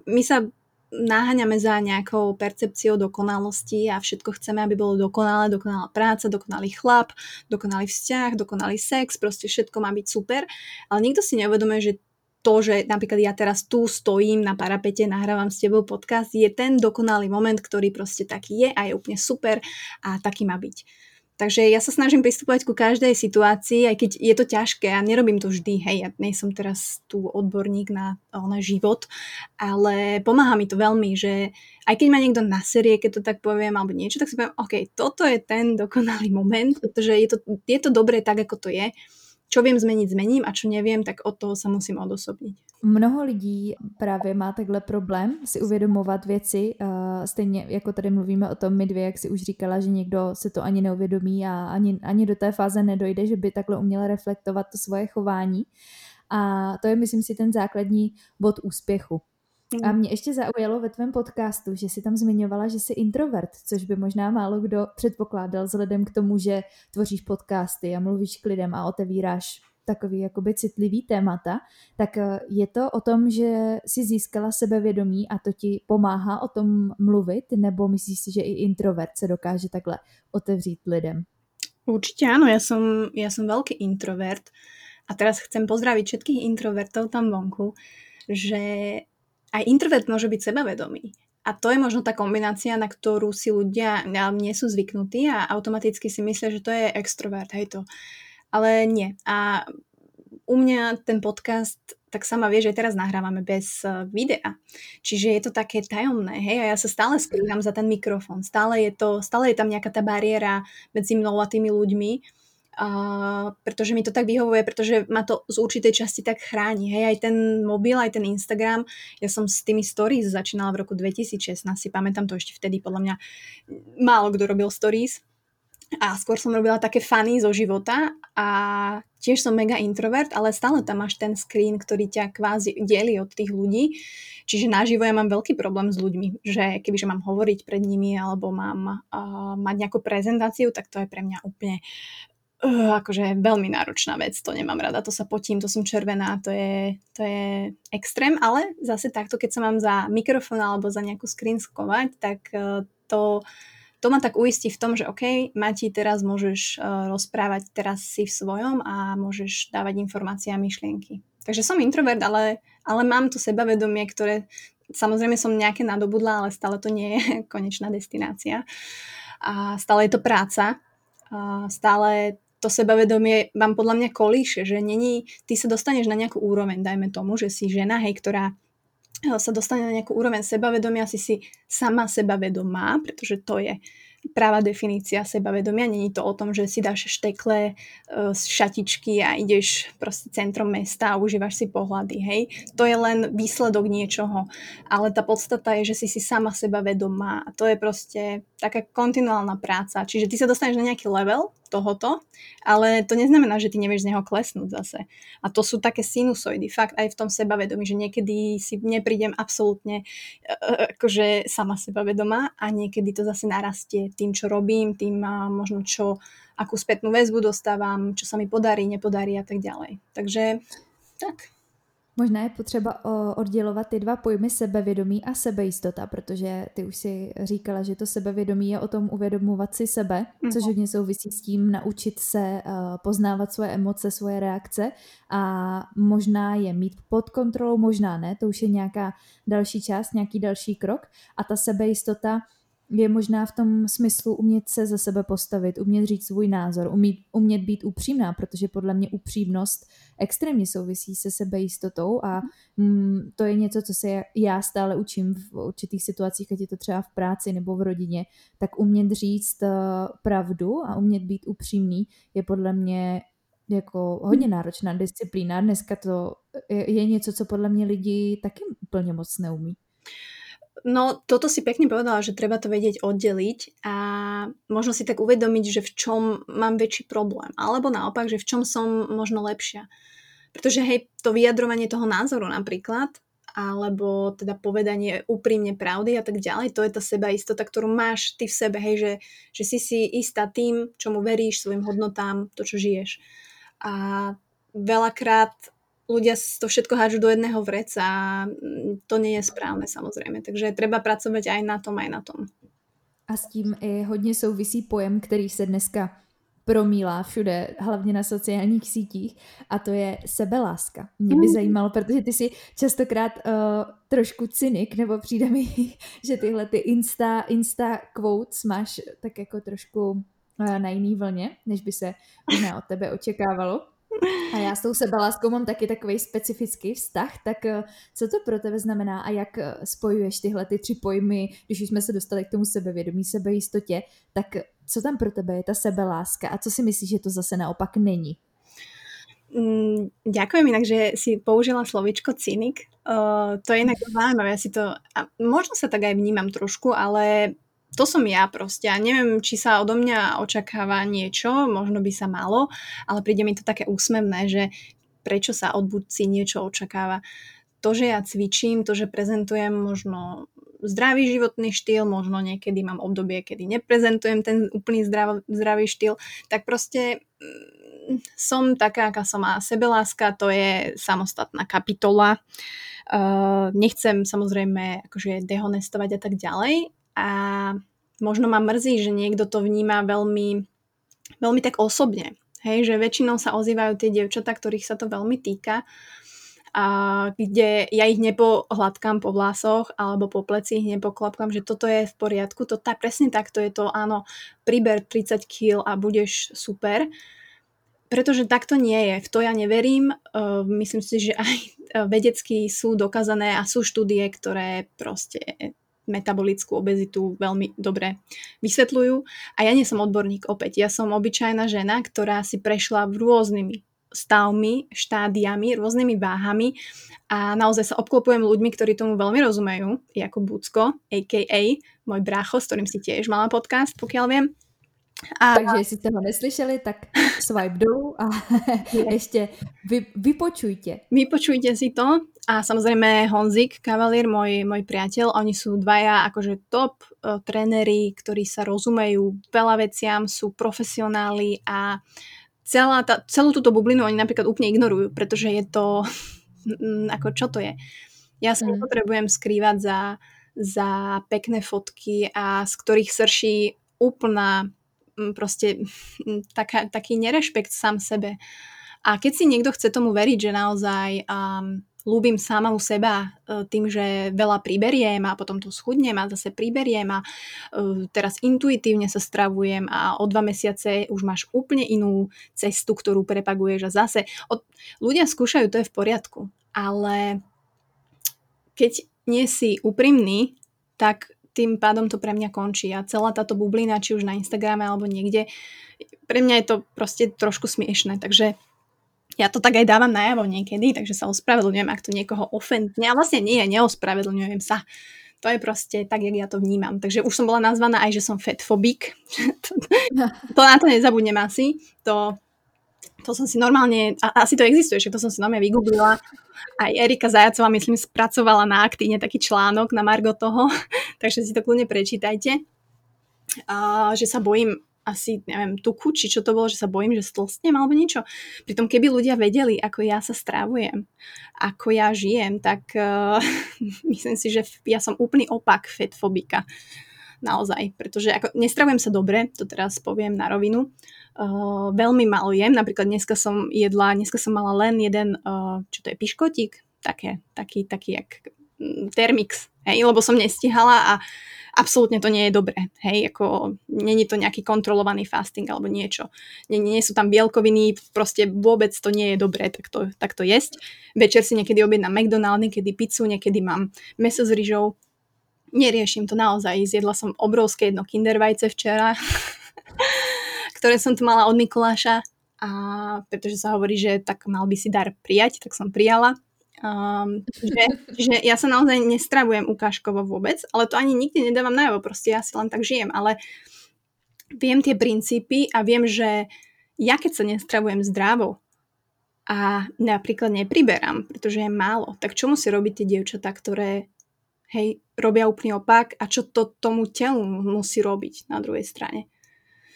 my sa náhaňame za nejakou percepciou dokonalosti a všetko chceme, aby bolo dokonalé, dokonalá práca, dokonalý chlap, dokonalý vzťah, dokonalý sex, proste všetko má byť super, ale nikto si neuvedomuje, že to, že napríklad ja teraz tu stojím na parapete, nahrávam s tebou podcast, je ten dokonalý moment, ktorý proste taký je a je úplne super a taký má byť. Takže ja sa snažím pristupovať ku každej situácii, aj keď je to ťažké a nerobím to vždy, hej, ja nie som teraz tu odborník na, na život, ale pomáha mi to veľmi, že aj keď ma niekto naserie, keď to tak poviem, alebo niečo, tak si poviem, OK, toto je ten dokonalý (laughs) moment, pretože je to, je to dobré tak, ako to je čo viem zmeniť, zmením a čo neviem, tak od toho sa musím odosobniť. Mnoho lidí právě má takhle problém si uvědomovat věci, stejně jako tady mluvíme o tom my dvě, jak si už říkala, že někdo se to ani neuvědomí a ani, ani do té fáze nedojde, že by takhle uměl reflektovat to svoje chování. A to je, myslím si, ten základní bod úspěchu. A mě ještě zaujalo ve tvém podcastu, že jsi tam zmiňovala, že jsi introvert, což by možná málo kdo předpokládal vzhledem k tomu, že tvoříš podcasty a mluvíš k lidem a otevíráš takový jakoby citlivý témata, tak eh, je to o tom, že si získala sebevědomí a to ti pomáhá o tom mluvit, nebo myslíš si, že i introvert se dokáže takhle otevřít lidem? Určite áno, ja som, ja som veľký introvert. A teraz chcem pozdraviť všetkých introvertov tam vonku, že aj introvert môže byť sebavedomý. A to je možno tá kombinácia, na ktorú si ľudia nie sú zvyknutí a automaticky si myslia, že to je extrovert, hej to. Ale nie. A u mňa ten podcast, tak sama vie, že teraz nahrávame bez e, videa. Čiže je to také tajomné, hej, a ja sa stále skrývam za ten mikrofón. Stále je, to, stále je tam nejaká tá bariéra medzi mnou a tými ľuďmi Uh, pretože mi to tak vyhovuje, pretože ma to z určitej časti tak chráni. Hej, aj ten mobil, aj ten Instagram, ja som s tými stories začínala v roku 2016, si pamätám to ešte vtedy, podľa mňa málo kto robil stories a skôr som robila také fany zo života a tiež som mega introvert, ale stále tam máš ten screen, ktorý ťa kvázi delí od tých ľudí. Čiže naživo ja mám veľký problém s ľuďmi, že kebyže mám hovoriť pred nimi alebo mám uh, mať nejakú prezentáciu, tak to je pre mňa úplne uh, akože veľmi náročná vec, to nemám rada, to sa potím, to som červená, to je, to je extrém, ale zase takto, keď sa mám za mikrofón alebo za nejakú screen skovať, tak uh, to, to ma tak uistí v tom, že OK, Mati, teraz môžeš uh, rozprávať, teraz si v svojom a môžeš dávať informácie a myšlienky. Takže som introvert, ale, ale mám to sebavedomie, ktoré samozrejme som nejaké nadobudla, ale stále to nie je (laughs) konečná destinácia. A stále je to práca, a stále to sebavedomie vám podľa mňa kolíše, že není, ty sa dostaneš na nejakú úroveň, dajme tomu, že si žena, hej, ktorá eh, sa dostane na nejakú úroveň sebavedomia, si si sama sebavedomá, pretože to je práva definícia sebavedomia. Není to o tom, že si dáš štekle uh, z šatičky a ideš proste centrom mesta a užívaš si pohľady, hej. To je len výsledok niečoho. Ale tá podstata je, že si si sama sebavedomá a to je proste taká kontinuálna práca. Čiže ty sa dostaneš na nejaký level tohoto, ale to neznamená, že ty nevieš z neho klesnúť zase. A to sú také sinusoidy, fakt aj v tom sebavedomí, že niekedy si neprídem absolútne uh, akože sama sebavedomá a niekedy to zase narastie tým, čo robím, tým možno čo, akú spätnú väzbu dostávam, čo sa mi podarí, nepodarí a tak ďalej. Takže tak. Možná je potřeba oddělovat ty dva pojmy sebevědomí a sebejistota, protože ty už si říkala, že to sebevědomí je o tom uvědomovat si sebe, což mhm. hodně souvisí s tím naučit se poznávat svoje emoce, svoje reakce a možná je mít pod kontrolou, možná ne, to už je nějaká další část, nějaký další krok a ta sebejistota je možná v tom smyslu umět se za sebe postavit, umět říct svůj názor, umět, umět být upřímná, protože podle mě upřímnost extrémně souvisí se sebejistotou a mm, to je něco, co se já stále učím v určitých situacích, ať je to třeba v práci nebo v rodině, tak umět říct uh, pravdu a umět být upřímný je podle mě jako hodně náročná disciplína. Dneska to je, je něco, co podle mě lidi taky úplně moc neumí. No, toto si pekne povedala, že treba to vedieť oddeliť a možno si tak uvedomiť, že v čom mám väčší problém. Alebo naopak, že v čom som možno lepšia. Pretože hej, to vyjadrovanie toho názoru napríklad, alebo teda povedanie úprimne pravdy a tak ďalej, to je tá sebaistota, ktorú máš ty v sebe, hej, že, že si si istá tým, čomu veríš, svojim hodnotám, to, čo žiješ. A veľakrát ľudia to všetko hádžu do jedného vreca a mm, to nie je správne samozrejme. Takže treba pracovať aj na tom, aj na tom. A s tím i hodně souvisí pojem, který se dneska promílá všude, hlavně na sociálních sítích, a to je sebeláska. Mě by mm. zajímalo, protože ty si častokrát uh, trošku cynik, nebo přijde mi, (laughs) že tyhle ty insta, insta quotes máš tak jako trošku uh, na jiný vlně, než by se možná od tebe očekávalo. A já s tou sebeláskou mám taky takový specifický vztah, tak eh, co to pro tebe znamená a jak eh, spojuješ tyhle ty tři pojmy, když už jsme se dostali k tomu sebevědomí, sebejistotě, tak co tam pro tebe je ta sebeláska a co si myslíš, že to zase naopak není? Mm, ďakujem inak, že si použila slovičko cynik. Uh, to je inak zaujímavé. Ja si to, a možno sa tak aj vnímam trošku, ale to som ja proste a neviem, či sa odo mňa očakáva niečo, možno by sa malo, ale príde mi to také úsmevné, že prečo sa od budci niečo očakáva. To, že ja cvičím, to, že prezentujem možno zdravý životný štýl, možno niekedy mám obdobie, kedy neprezentujem ten úplný zdrav, zdravý štýl, tak proste mm, som taká, aká som a sebeláska, to je samostatná kapitola. Uh, nechcem samozrejme akože dehonestovať a tak ďalej, a možno ma mrzí, že niekto to vníma veľmi, veľmi tak osobne. Hej, že väčšinou sa ozývajú tie dievčatá, ktorých sa to veľmi týka, a kde ja ich nepohladkám po vlasoch alebo po pleci ich nepoklapkám, že toto je v poriadku, to tá, presne takto je to, áno, priber 30 kg a budeš super, pretože takto nie je. V to ja neverím. Uh, myslím si, že aj vedecky sú dokázané a sú štúdie, ktoré proste metabolickú obezitu veľmi dobre vysvetľujú. A ja nie som odborník opäť. Ja som obyčajná žena, ktorá si prešla v rôznymi stavmi, štádiami, rôznymi váhami a naozaj sa obklopujem ľuďmi, ktorí tomu veľmi rozumejú, ako Bucko, a.k.a. môj brácho, s ktorým si tiež mala podcast, pokiaľ viem. A... Takže jestli jste ho neslyšeli, tak swipe dolů a (laughs) ještě vy, vypočujte. Vypočujte si to a samozrejme Honzik Kavalier, môj, môj priateľ, oni sú dvaja akože top uh, tréneri, ktorí sa rozumejú veľa veciam, sú profesionáli a celá tá, celú túto bublinu oni napríklad úplne ignorujú, pretože je to, (laughs) ako čo to je. Ja sa mm. nepotrebujem skrývať za, za pekné fotky a z ktorých srší úplná proste taká, taký nerešpekt sám sebe. A keď si niekto chce tomu veriť, že naozaj um, ľúbim sama u seba uh, tým, že veľa priberiem a potom to schudnem a zase priberiem a uh, teraz intuitívne sa stravujem a o dva mesiace už máš úplne inú cestu, ktorú prepaguješ a zase od, ľudia skúšajú, to je v poriadku, ale keď nie si úprimný, tak tým pádom to pre mňa končí a celá táto bublina, či už na Instagrame alebo niekde, pre mňa je to proste trošku smiešné, takže ja to tak aj dávam najavo niekedy, takže sa ospravedlňujem, ak to niekoho ofendne. A vlastne nie, neospravedlňujem sa. To je proste tak, jak ja to vnímam. Takže už som bola nazvaná aj, že som fatfobik. (laughs) to, to na to nezabudnem asi. To to som si normálne, a, asi to existuje, že to som si normálne vygooglila. Aj Erika Zajacová, myslím, spracovala na aktíne taký článok na Margo toho, (laughs) takže si to kľudne prečítajte. A, že sa bojím asi, neviem, tuku, či čo to bolo, že sa bojím, že stlstnem alebo niečo. Pritom keby ľudia vedeli, ako ja sa strávujem, ako ja žijem, tak uh, (laughs) myslím si, že ja som úplný opak fetfobika. Naozaj, pretože ako, nestravujem sa dobre, to teraz poviem na rovinu. Uh, veľmi málo jem, napríklad dneska som jedla, dneska som mala len jeden, uh, čo to je, piškotík, také, taký, taký jak mm, termix, hej, lebo som nestihala a absolútne to nie je dobré. Hej, ako není to nejaký kontrolovaný fasting alebo niečo. Nie, nie sú tam bielkoviny, proste vôbec to nie je dobré tak to, jesť. Večer si niekedy objednám McDonald's, niekedy pizzu, niekedy mám meso s rýžou. Neriešim to naozaj. Zjedla som obrovské jedno kindervajce včera, (laughs) ktoré som tu mala od Mikuláša. A pretože sa hovorí, že tak mal by si dar prijať, tak som prijala. Um, že, že ja sa naozaj nestravujem ukážkovo vôbec, ale to ani nikdy nedávam najavo, proste ja si len tak žijem, ale viem tie princípy a viem, že ja keď sa nestravujem zdravo a napríklad nepriberám, pretože je málo, tak čo musí robiť tie dievčatá, ktoré hej, robia úplný opak a čo to tomu telu musí robiť na druhej strane.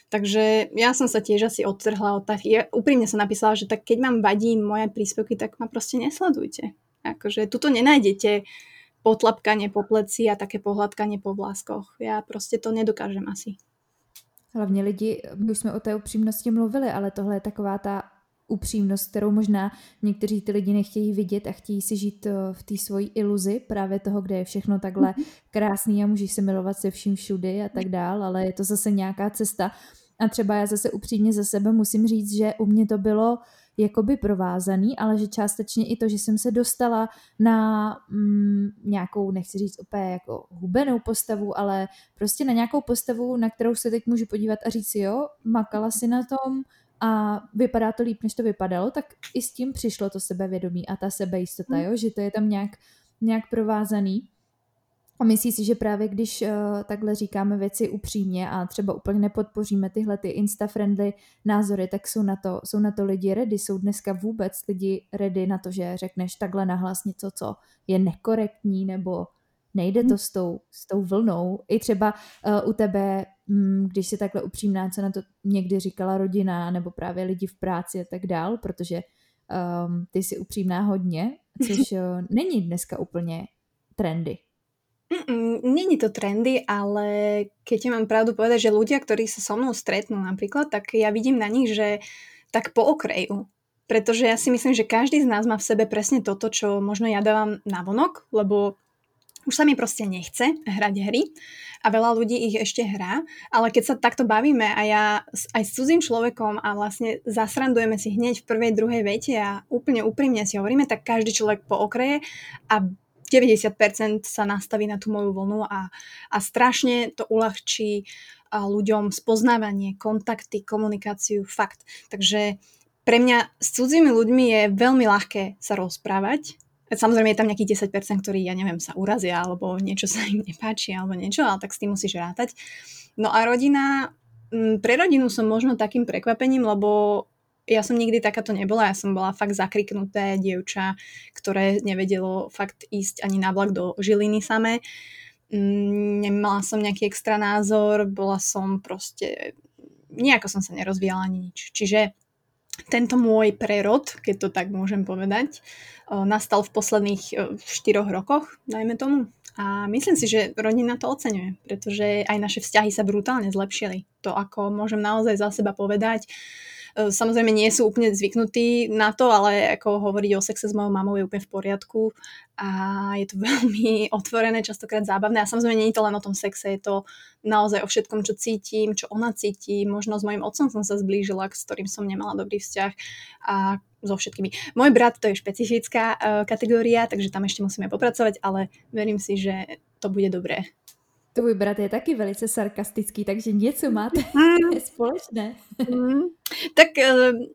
Takže ja som sa tiež asi odtrhla od tak. Ja úprimne som napísala, že tak keď vám vadí moje príspevky, tak ma proste nesledujte. Akože tuto nenájdete potlapkanie po pleci a také pohľadkanie po vláskoch. Já prostě to nedokážem asi. Hlavně lidi, my už jsme o té upřímnosti mluvili, ale tohle je taková ta upřímnost, kterou možná někteří ty lidi nechtějí vidět a chtějí si žít eh, v té svojí iluzi právě toho, kde je všechno takhle mhm. krásný a můžeš se milovat se vším všudy a tak dál, ale je to zase nějaká cesta. A třeba já zase upřímně za sebe musím říct, že u mě to bylo jakoby provázaný, ale že částečně i to, že jsem se dostala na mm, nějakou, nechci říct úplně jako hubenou postavu, ale prostě na nějakou postavu, na kterou se teď můžu podívat a říct si, jo, makala si na tom, a vypadá to líp, než to vypadalo, tak i s tím přišlo to sebevědomí a ta sebejistota, jo? že to je tam nějak, nějak provázaný. A myslí si, že právě když uh, takhle říkáme věci upřímně a třeba úplně nepodpoříme tyhle ty insta-friendly názory, tak jsou na, to, jsou na to lidi ready. Jsou dneska vůbec lidi ready na to, že řekneš takhle nahlas něco, co je nekorektní nebo nejde to s tou, s tou vlnou. I třeba uh, u tebe, um, když si takhle upřímná, co na to někdy říkala rodina nebo právě lidi v práci a tak dál, protože um, ty jsi upřímná hodně, což uh, (laughs) není dneska úplně trendy. Mm-mm, není to trendy, ale keď ti mám pravdu povedať, že ľudia, ktorí sa so mnou stretnú napríklad, tak ja vidím na nich, že tak po okraju. Pretože ja si myslím, že každý z nás má v sebe presne toto, čo možno ja dávam na vonok, lebo už sa mi proste nechce hrať hry a veľa ľudí ich ešte hrá, ale keď sa takto bavíme a ja aj s cudzím človekom a vlastne zasrandujeme si hneď v prvej, druhej vete a úplne úprimne si hovoríme, tak každý človek po okraje a 90% sa nastaví na tú moju vlnu a, a strašne to uľahčí ľuďom spoznávanie, kontakty, komunikáciu, fakt. Takže pre mňa s cudzími ľuďmi je veľmi ľahké sa rozprávať, Samozrejme je tam nejakých 10%, ktorí, ja neviem, sa urazia, alebo niečo sa im nepáči, alebo niečo, ale tak s tým musíš rátať. No a rodina, mm, pre rodinu som možno takým prekvapením, lebo ja som nikdy takáto nebola, ja som bola fakt zakriknuté dievča, ktoré nevedelo fakt ísť ani na vlak do Žiliny samé. Mm, nemala som nejaký extra názor, bola som proste, nejako som sa nerozvíjala ani nič. Čiže tento môj prerod, keď to tak môžem povedať, nastal v posledných 4 rokoch, dajme tomu. A myslím si, že rodina to oceňuje, pretože aj naše vzťahy sa brutálne zlepšili. To, ako môžem naozaj za seba povedať, E, samozrejme nie sú úplne zvyknutí na to, ale ako hovoriť o sexe s mojou mamou je úplne v poriadku a je to (laughs) veľmi otvorené, častokrát zábavné a samozrejme nie je to len o tom sexe, je to naozaj o všetkom, čo cítim, čo ona cíti. Možno s mojim otcom som sa zblížila, s ktorým som nemala dobrý vzťah a so všetkými. Môj brat to je špecifická uh, kategória, takže tam ešte musíme popracovať, ale verím si, že to bude dobré. Tvůj brat je taky velice sarkastický, takže něco máte (laughs) (laughs) mm. společné. Mm. Tak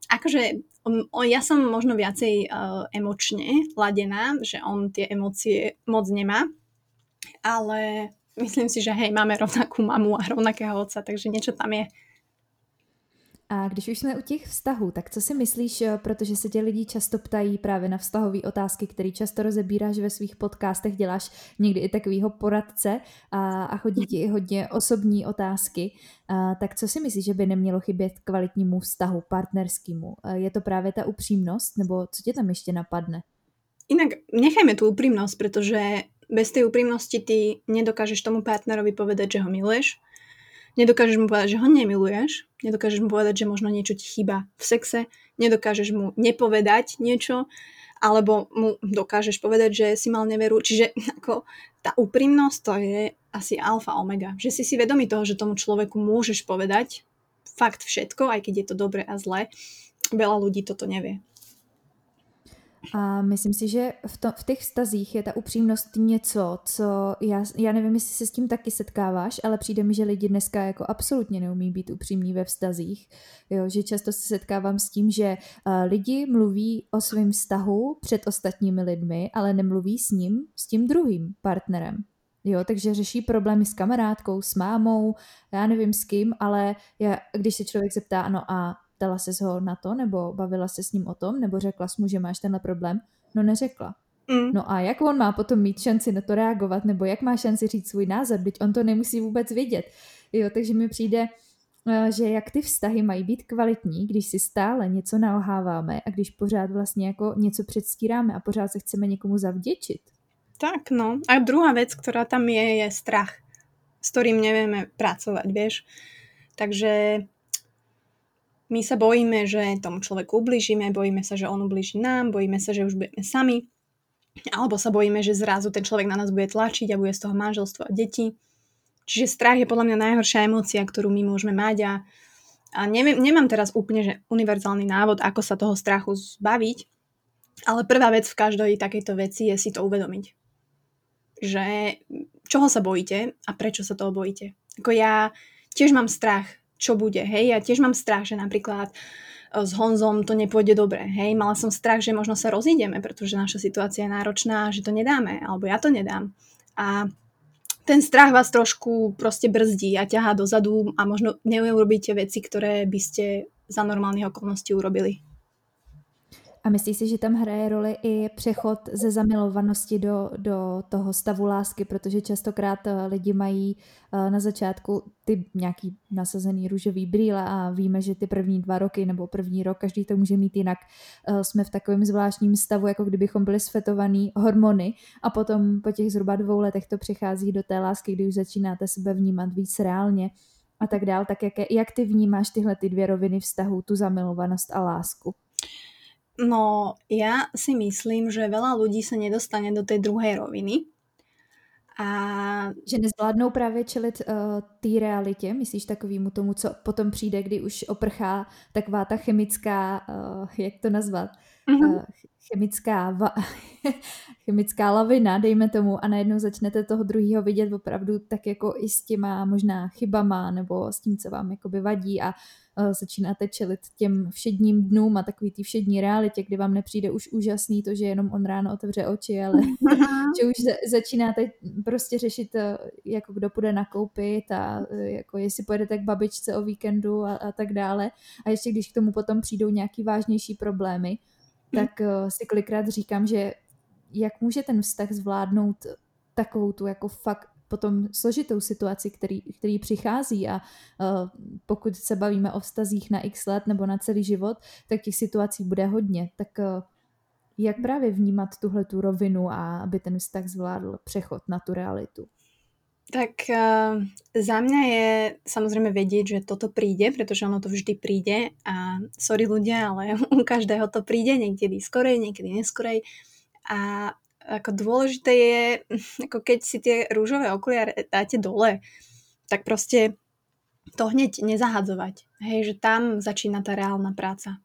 akože on, ja som možno viacej uh, emočne ladená, že on tie emócie moc nemá, ale myslím si, že hej, máme rovnakú mamu a rovnakého otca, takže niečo tam je. A když už jsme u těch vztahů, tak co si myslíš, eh, protože se tě lidi často ptají právě na vztahové otázky, které často rozebíráš ve svých podcastech, děláš někdy i takovýho poradce a, a chodí ti i hodně osobní otázky, a, tak co si myslíš, že by nemělo chybět kvalitnímu vztahu, partnerskému? Je to právě ta upřímnost, nebo co tě tam ještě napadne? Inak nechajme tú úprimnosť, pretože bez tej úprimnosti ty nedokážeš tomu partnerovi povedať, že ho miluješ, Nedokážeš mu povedať, že ho nemiluješ, nedokážeš mu povedať, že možno niečo ti chýba v sexe, nedokážeš mu nepovedať niečo alebo mu dokážeš povedať, že si mal neveru. Čiže (laughs) ako tá úprimnosť to je asi alfa omega. Že si si vedomý toho, že tomu človeku môžeš povedať fakt všetko, aj keď je to dobré a zlé. Veľa ľudí toto nevie. A myslím si, že v, to, v těch vztazích je ta upřímnost něco, co já, já nevím, jestli se s tím taky setkáváš, ale přijde mi, že lidi dneska jako absolutně neumí být upřímní ve vztazích. Jo, že často se setkávám s tím, že uh, lidi mluví o svém vztahu před ostatními lidmi, ale nemluví s ním, s tím druhým partnerem. Jo, takže řeší problémy s kamarádkou, s mámou, já nevím s kým, ale já, když se člověk zeptá, ano a ptala se ho na to, nebo bavila se s ním o tom, nebo řekla jsi mu, že máš tenhle problém? No neřekla. Mm. No a jak on má potom mít šanci na to reagovat, nebo jak má šanci říct svůj názor, teď on to nemusí vůbec vědět. Jo, takže mi přijde, eh, že jak ty vztahy mají být kvalitní, když si stále něco nalháváme a když pořád vlastně jako něco předstíráme a pořád se chceme někomu zavděčit. Tak, no. A druhá vec, ktorá tam je, je strach, s ktorým nevieme pracovať, vieš. Takže my sa bojíme, že tomu človeku ubližíme, bojíme sa, že on ubliží nám, bojíme sa, že už budeme sami, alebo sa bojíme, že zrazu ten človek na nás bude tlačiť a bude z toho manželstvo a deti. Čiže strach je podľa mňa najhoršia emócia, ktorú my môžeme mať a, a neviem, nemám teraz úplne že univerzálny návod, ako sa toho strachu zbaviť, ale prvá vec v každej takejto veci je si to uvedomiť že čoho sa bojíte a prečo sa toho bojíte. Ako ja tiež mám strach, čo bude, hej, ja tiež mám strach, že napríklad e, s Honzom to nepôjde dobre, hej, mala som strach, že možno sa rozídeme, pretože naša situácia je náročná, že to nedáme, alebo ja to nedám. A ten strach vás trošku proste brzdí a ťahá dozadu a možno neurobíte veci, ktoré by ste za normálnych okolností urobili. A myslíš si, že tam hraje roli i přechod ze zamilovanosti do, do toho stavu lásky, protože častokrát eh, lidi mají eh, na začátku ty nějaký nasazený růžový brýle a víme, že ty první dva roky nebo první rok, každý to může mít jinak, eh, jsme v takovém zvláštním stavu, jako kdybychom byli svetovaný hormony a potom po těch zhruba dvou letech to přichází do té lásky, kdy už začínáte sebe vnímat víc reálně a tak dál. Tak jak, jak ty vnímáš tyhle ty dvě roviny vztahu, tu zamilovanost a lásku? No, ja si myslím, že veľa ľudí sa nedostane do tej druhej roviny. A... Že nezvládnou právě čelit uh, té realitě, myslíš takovýmu tomu, co potom přijde, kdy už oprchá taková ta chemická, uh, jak to nazvat, mm-hmm. uh, chemická, va- (laughs) chemická lavina, dejme tomu, a najednou začnete toho druhého vidět opravdu tak jako i s těma možná chybama nebo s tím, co vám jakoby vadí a začínáte čelit těm všedním dnům a takový té všední realitě, kdy vám nepřijde už úžasný to, že jenom on ráno otevře oči, ale (laughs) že už začínáte prostě řešit, uh, jako kdo půjde nakoupit a uh, jako jestli pojedete k babičce o víkendu a, a tak dále. A ještě když k tomu potom přijdou nějaký vážnější problémy, tak uh, si kolikrát říkám, že jak může ten vztah zvládnout takovou tu jako fakt potom složitou situaci, který, který přichází a uh, pokud se bavíme o vztazích na x let nebo na celý život, tak těch situací bude hodně. Tak uh, jak právě vnímat tuhle tu rovinu a aby ten vztah zvládl přechod na tu realitu? Tak uh, za mňa je samozrejme vedieť, že toto príde, pretože ono to vždy príde a sorry ľudia, ale (laughs) u každého to príde, niekedy skorej, niekedy neskorej a ako dôležité je, (laughs) ako keď si tie rúžové okuliare dáte dole, tak proste to hneď nezahadzovať. Hej, že tam začína tá reálna práca.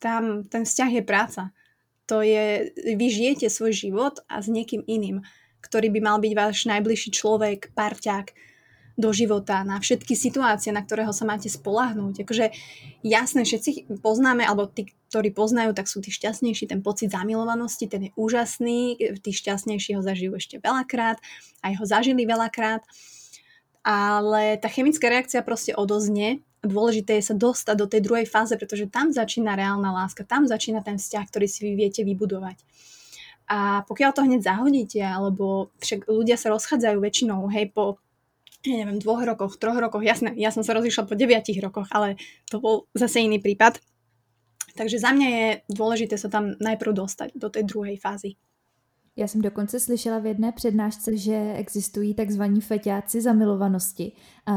Tam ten vzťah je práca. To je, vy žijete svoj život a s niekým iným ktorý by mal byť váš najbližší človek, parťák do života, na všetky situácie, na ktorého sa máte spolahnúť. Akože jasné, všetci poznáme, alebo tí, ktorí poznajú, tak sú tí šťastnejší, ten pocit zamilovanosti, ten je úžasný, tí šťastnejší ho zažijú ešte veľakrát, aj ho zažili veľakrát, ale tá chemická reakcia proste odoznie dôležité je sa dostať do tej druhej fáze, pretože tam začína reálna láska, tam začína ten vzťah, ktorý si vy viete vybudovať. A pokiaľ to hneď zahodíte, alebo však ľudia sa rozchádzajú väčšinou, hej, po ja neviem, dvoch rokoch, troch rokoch, jasné, ja som sa rozišla po deviatich rokoch, ale to bol zase iný prípad. Takže za mňa je dôležité sa tam najprv dostať do tej druhej fázy. Já jsem dokonce slyšela v jedné přednášce, že existují takzvaní feťáci zamilovanosti,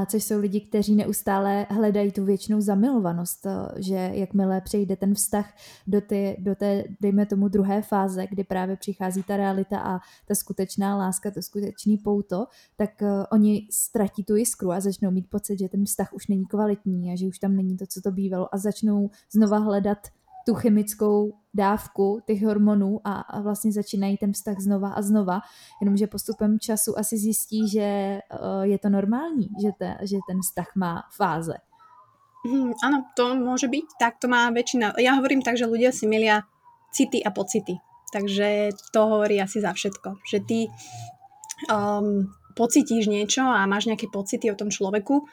což jsou lidi, kteří neustále hledají tu věčnou zamilovanost, že jakmile přejde ten vztah do, ty, do té, dejme tomu, druhé fáze, kdy právě přichází ta realita a ta skutečná láska, to skutečný pouto, tak oni ztratí tu jiskru a začnou mít pocit, že ten vztah už není kvalitní a že už tam není to, co to bývalo a začnou znova hledat tu chemickou dávku těch hormonů a, a vlastně začínají ten vztah znova a znova, jenomže postupem času asi zjistí, že uh, je to normální, že, te, že ten vztah má fáze. Hmm, áno, to môže byť. Tak to má väčšina. Ja hovorím tak, že ľudia si milia city a pocity. Takže to hovorí asi za všetko. Že ty um, pocitíš niečo a máš nejaké pocity o tom človeku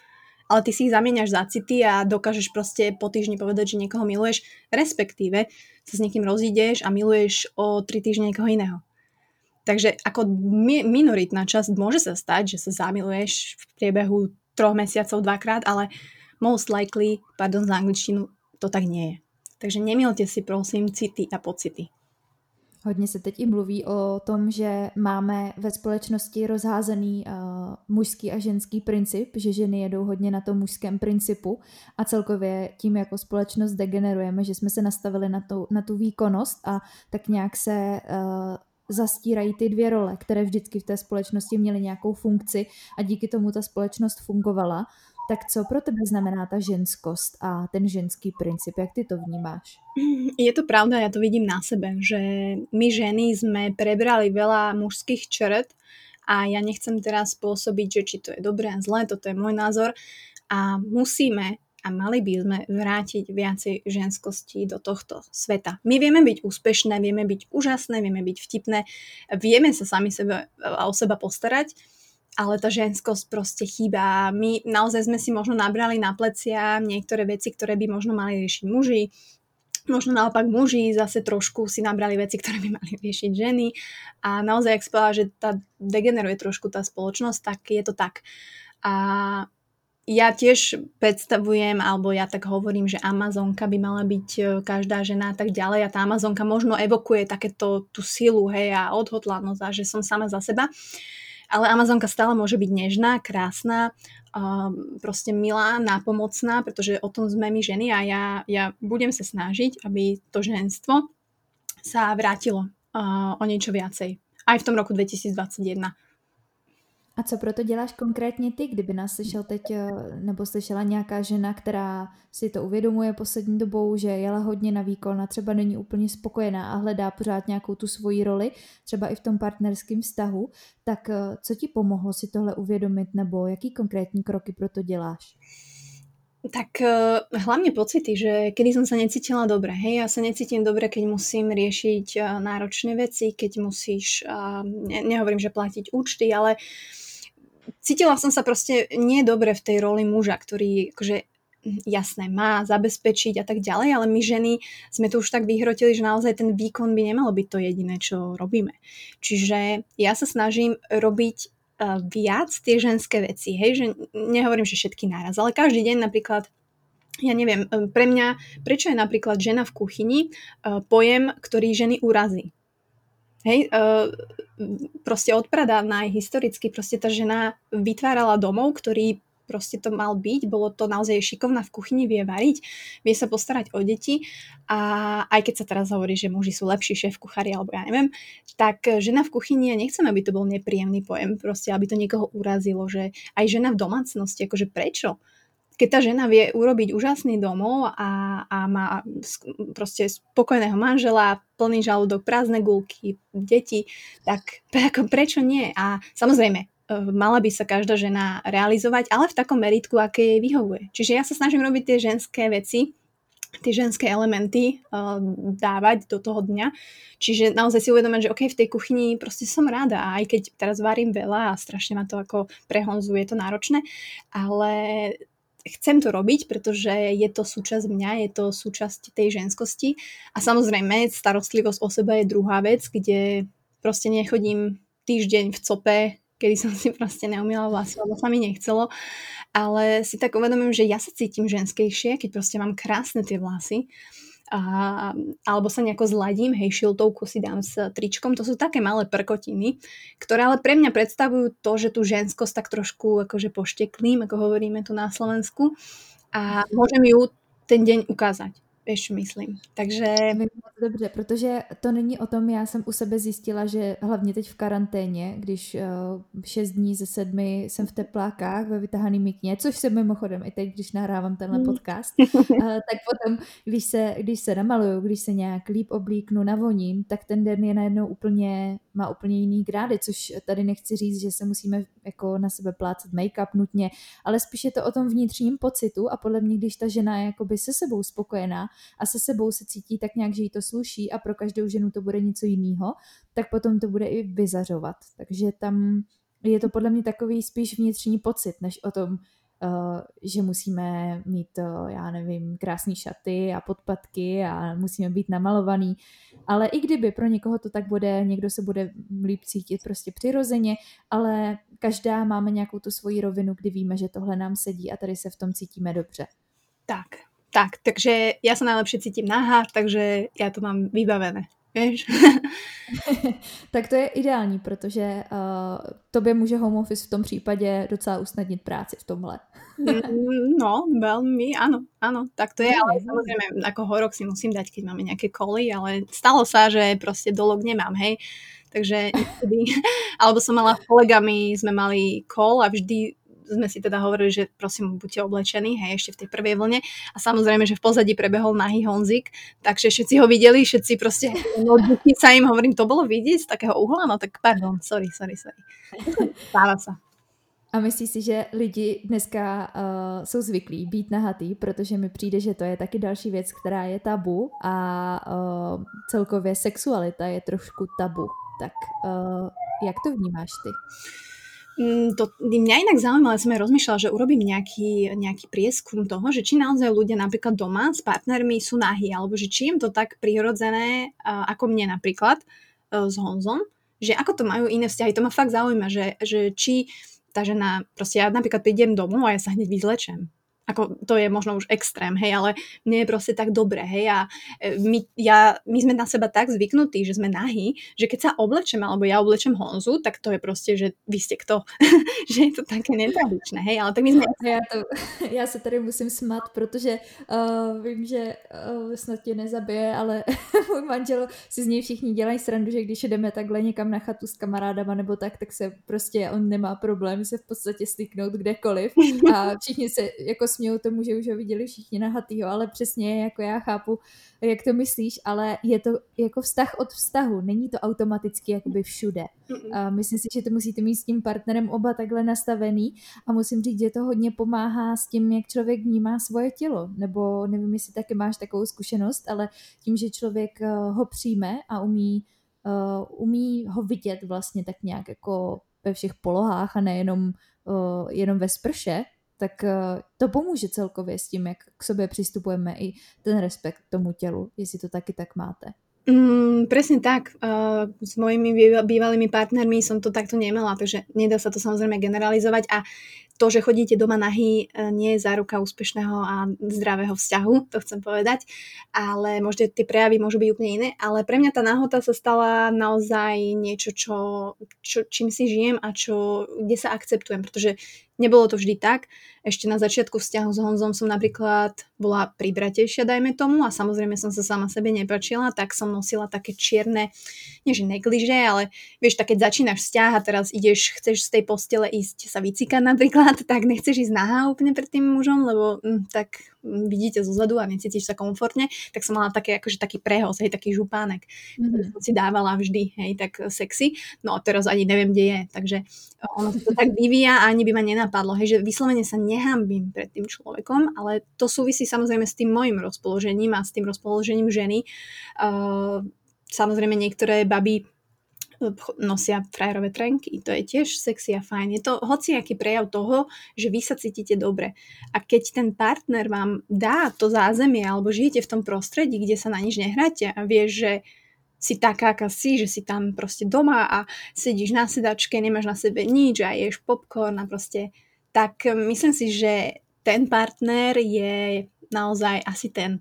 ale ty si ich zamieňaš za city a dokážeš proste po týždni povedať, že niekoho miluješ, respektíve sa s niekým rozídeš a miluješ o tri týždne niekoho iného. Takže ako mi- minoritná časť môže sa stať, že sa zamiluješ v priebehu troch mesiacov dvakrát, ale most likely, pardon za angličtinu, to tak nie je. Takže nemilte si prosím city a pocity. Hodně se teď i mluví o tom, že máme ve společnosti rozházený uh, mužský a ženský princip, že ženy jedou hodně na tom mužském principu a celkově tím jako společnost degenerujeme, že jsme se nastavili na tu, na tu výkonnost a tak nějak se uh, zastírají ty dvě role, které vždycky v té společnosti měly nějakou funkci a díky tomu ta společnost fungovala. Tak co pro tebe znamená ta ženskost a ten ženský princip? Jak ty to vnímáš? Je to pravda, ja to vidím na sebe, že my ženy sme prebrali veľa mužských črt a ja nechcem teraz spôsobiť, že či to je dobré a zlé, toto je môj názor a musíme a mali by sme vrátiť viacej ženskosti do tohto sveta. My vieme byť úspešné, vieme byť úžasné, vieme byť vtipné, vieme sa sami sebe o seba postarať, ale tá ženskosť proste chýba. My naozaj sme si možno nabrali na plecia niektoré veci, ktoré by možno mali riešiť muži, možno naopak muži zase trošku si nabrali veci, ktoré by mali riešiť ženy a naozaj, ak spela, že tá degeneruje trošku tá spoločnosť, tak je to tak. A ja tiež predstavujem, alebo ja tak hovorím, že Amazonka by mala byť e, každá žena a tak ďalej a tá Amazonka možno evokuje takéto tú silu, hej, a odhodlanosť a že som sama za seba. Ale Amazonka stále môže byť nežná, krásna, um, proste milá, nápomocná, pretože o tom sme my ženy a ja, ja budem sa snažiť, aby to ženstvo sa vrátilo uh, o niečo viacej. Aj v tom roku 2021. A co proto děláš konkrétně ty, kdyby nás slyšel teď, eh, nebo slyšela nějaká žena, která si to uvědomuje poslední dobou, že jela hodně na výkon a třeba není úplně spokojená a hledá pořád nějakou tu svoji roli, třeba i v tom partnerském vztahu, tak eh, co ti pomohlo si tohle uvědomit, nebo jaký konkrétní kroky proto děláš? Tak uh, hlavne pocity, že kedy som sa necítila dobre. Hej, ja sa necítim dobre, keď musím riešiť náročné veci, keď musíš, ne, nehovorím, že platiť účty, ale uh, cítila som sa proste nie dobre v tej roli muža, ktorý akože jasné, má zabezpečiť a tak ďalej, ale my ženy sme to už tak vyhrotili, že naozaj ten výkon by nemalo byť to jediné, čo robíme. Čiže ja sa snažím robiť uh, viac tie ženské veci, hej, že nehovorím, že všetky náraz, ale každý deň napríklad ja neviem, e, pre mňa, prečo je napríklad žena v kuchyni uh, pojem, ktorý ženy urazí. Hej, uh, proste odpradávna aj historicky, proste tá žena vytvárala domov, ktorý proste to mal byť, bolo to naozaj šikovná v kuchyni, vie variť, vie sa postarať o deti a aj keď sa teraz hovorí, že muži sú lepší šéf kuchári alebo ja neviem, tak žena v kuchyni, ja nechcem, aby to bol nepríjemný pojem, proste aby to niekoho urazilo, že aj žena v domácnosti, akože prečo? Keď tá žena vie urobiť úžasný domov a, a má proste spokojného manžela, plný žalúdok, prázdne gulky, deti, tak ako, prečo nie? A samozrejme, e, mala by sa každá žena realizovať, ale v takom meritku, aké jej vyhovuje. Čiže ja sa snažím robiť tie ženské veci, tie ženské elementy uh, dávať do toho dňa. Čiže naozaj si uvedomať, že OK, v tej kuchyni proste som rada aj keď teraz varím veľa a strašne ma to ako prehonzuje, je to náročné, ale chcem to robiť, pretože je to súčasť mňa, je to súčasť tej ženskosti. A samozrejme, starostlivosť o seba je druhá vec, kde proste nechodím týždeň v cope, kedy som si proste neumiela vlasy, lebo sa mi nechcelo. Ale si tak uvedomím, že ja sa cítim ženskejšie, keď proste mám krásne tie vlasy a, alebo sa nejako zladím, hej, šiltovku si dám s tričkom, to sú také malé prkotiny, ktoré ale pre mňa predstavujú to, že tú ženskosť tak trošku akože pošteklím, ako hovoríme tu na Slovensku a môžem ju ten deň ukázať. Vieš, myslím. Takže... Dobře, protože to není o tom, já jsem u sebe zjistila, že hlavně teď v karanténě, když uh, 6 dní ze sedmi jsem v teplákách ve vytahaný mikně, což se mimochodem i teď, když nahrávám tenhle hmm. podcast, uh, tak potom, když se, když se namaluju, když se nějak líp oblíknu, navoním, tak ten den je najednou úplně, má úplně jiný grády, což tady nechci říct, že se musíme jako na sebe plácat make-up nutně, ale spíš je to o tom vnitřním pocitu a podle mě, když ta žena je jakoby se sebou spokojená, a se sebou se cítí tak nějak, že jí to sluší a pro každou ženu to bude něco jiného, tak potom to bude i vyzařovat. Takže tam je to podle mě takový spíš vnitřní pocit, než o tom, Uh, že musíme mít, uh, já nevím, krásné šaty a podpatky a musíme být namalovaný. Ale i kdyby pro někoho to tak bude, někdo se bude líp cítit prostě přirozeně, ale každá máme nějakou tu svoji rovinu, kdy víme, že tohle nám sedí a tady se v tom cítíme dobře. Tak, tak, takže ja sa najlepšie cítim nahá, takže ja to mám vybavené. Vieš? (laughs) tak to je ideální, protože uh, tobě může home office v tom případě docela usnadnit práci v tomhle. Mm, no, veľmi, áno, áno, tak to je, ale samozrejme, ako horok si musím dať, keď máme nejaké koly, ale stalo sa, že proste dolog nemám, hej, takže niekedy, (laughs) alebo som mala s kolegami, sme mali kol a vždy sme si teda hovorili, že prosím, buďte oblečení, hej, ešte v tej prvej vlne. A samozrejme, že v pozadí prebehol nahý Honzik, takže všetci ho videli, všetci proste notebooky sa im hovorím, to bolo vidieť z takého uhla, no tak pardon, sorry, sorry, sorry. Stáva sa. A myslíš si, že lidi dneska uh, jsou zvyklí být nahatý, protože mi přijde, že to je taky další věc, která je tabu a uh, celkově sexualita je trošku tabu. Tak uh, jak to vnímáš ty? Mm, to, mňa inak zaujímavé, som aj rozmýšľala, že urobím nejaký, nejaký prieskum toho, že či naozaj ľudia napríklad doma s partnermi sú nahí, alebo že či im to tak prirodzené, ako mne napríklad e, s Honzom, že ako to majú iné vzťahy. To ma fakt zaujíma, že, že či tá žena, proste ja napríklad prídem domov a ja sa hneď vyzlečem ako to je možno už extrém, hej, ale mne je proste tak dobre, hej, a e, my, ja, my sme na seba tak zvyknutí, že sme nahí, že keď sa oblečem, alebo ja oblečem Honzu, tak to je proste, že vy ste kto, (laughs) že je to také netradičné, hej, ale tak my sme... (laughs) Ja, to, ja sa tady musím smat, protože uh, vím, že uh, snad tě nezabije, ale (laughs) můj manžel si z něj všichni dělají srandu, že když jdeme takhle někam na chatu s kamarádama nebo tak, tak se prostě on nemá problém se v podstatě styknout kdekoliv. A všichni se jako smějou tomu, že už ho viděli všichni nahatýho, ale přesně jako já chápu, jak to myslíš, ale je to jako vztah od vztahu, není to automaticky jakoby všude. A myslím si, že to musíte mít s tím partnerem oba takhle nastavený a musím říct, že to hodně pomáhá s tím, jak člověk vnímá svoje tělo, nebo nevím, jestli taky máš takovou zkušenost, ale tím, že člověk eh, ho přijme a umí, uh, umí ho vidět vlastně tak nějak jako ve všech polohách a nejenom uh, jenom ve sprše, tak eh, to pomůže celkově s tím, jak k sobě přistupujeme i ten respekt tomu tělu, jestli to taky tak máte. Mm, presne tak. Uh, s mojimi bývalými partnermi som to takto nemala, takže nedá sa to samozrejme generalizovať a to, že chodíte doma nahý, e, nie je záruka úspešného a zdravého vzťahu, to chcem povedať, ale možno tie prejavy môžu byť úplne iné, ale pre mňa tá nahota sa stala naozaj niečo, čo, čo, čím si žijem a čo, kde sa akceptujem, pretože nebolo to vždy tak. Ešte na začiatku vzťahu s Honzom som napríklad bola pribratejšia, dajme tomu, a samozrejme som sa sama sebe nepačila, tak som nosila také čierne, nie že negliže, ale vieš, tak keď začínaš vzťah a teraz ideš, chceš z tej postele ísť sa vycikať napríklad, napríklad, tak nechceš ísť nahá úplne pred tým mužom, lebo hm, tak hm, vidíte zo zadu a necítiš sa komfortne, tak som mala také, akože taký prehoz, hej, taký župánek, mm-hmm. som si dávala vždy, hej, tak sexy. No a teraz ani neviem, kde je, takže ono to tak vyvíja a ani by ma nenapadlo, hej, že vyslovene sa nehambím pred tým človekom, ale to súvisí samozrejme s tým mojim rozpoložením a s tým rozpoložením ženy. Uh, samozrejme niektoré baby nosia frajerové trenky. To je tiež sexy a fajn. Je to hociaký prejav toho, že vy sa cítite dobre. A keď ten partner vám dá to zázemie alebo žijete v tom prostredí, kde sa na nič nehráte a vieš, že si taká, aká si, že si tam proste doma a sedíš na sedačke, nemáš na sebe nič a ješ popcorn a proste tak myslím si, že ten partner je naozaj asi ten,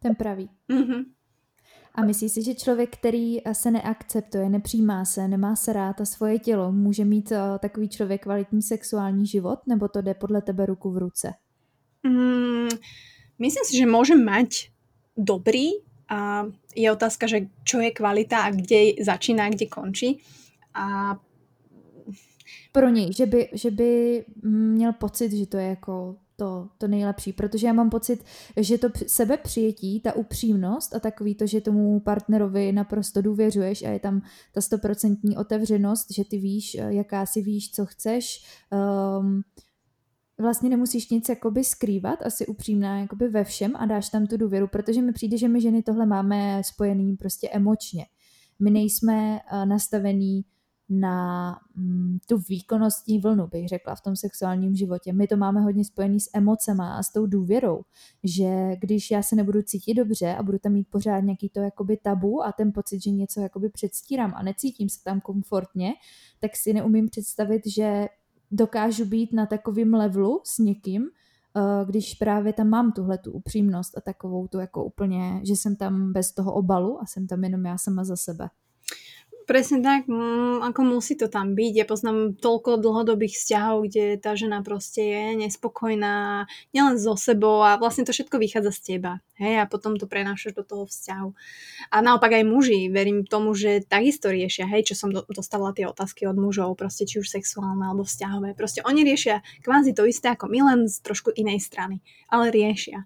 Ten pravý. Mm-hmm. A myslíš si, že člověk, který se neakceptuje, nepřijímá se, nemá se rád a svoje tělo, může mít uh, takový člověk kvalitní sexuální život, nebo to jde podle tebe ruku v ruce? Mm, myslím si, že môže mať dobrý a je otázka, že čo je kvalita a kde začíná, kde končí. A pro něj, že by, že by měl pocit, že to je jako to, to nejlepší, protože já mám pocit, že to sebepřijetí, ta upřímnost a takový to, že tomu partnerovi naprosto důvěřuješ a je tam ta stoprocentní otevřenost, že ty víš, jaká si víš, co chceš, um, vlastně nemusíš nic jakoby skrývat, asi upřímná jakoby ve všem a dáš tam tu důvěru, protože mi přijde, že my ženy tohle máme spojený prostě emočně. My nejsme uh, nastavený na mm, tu výkonnostní vlnu, bych řekla, v tom sexuálním životě. My to máme hodně spojený s emocema a s tou důvěrou, že když já se nebudu cítit dobře a budu tam mít pořád nějaký to jakoby tabu a ten pocit, že něco jakoby předstírám a necítím se tam komfortně, tak si neumím představit, že dokážu být na takovém levelu s někým, eh, když právě tam mám tuhle tu upřímnost a takovou tu jako úplně, že jsem tam bez toho obalu a jsem tam jenom já sama za sebe. Presne tak, mm, ako musí to tam byť. Ja poznám toľko dlhodobých vzťahov, kde tá žena proste je nespokojná, nielen so sebou a vlastne to všetko vychádza z teba. Hej, a potom to prenášaš do toho vzťahu. A naopak aj muži, verím tomu, že takisto riešia, hej, čo som dostala tie otázky od mužov, proste či už sexuálne alebo vzťahové. Proste oni riešia kvázi to isté ako my, len z trošku inej strany, ale riešia.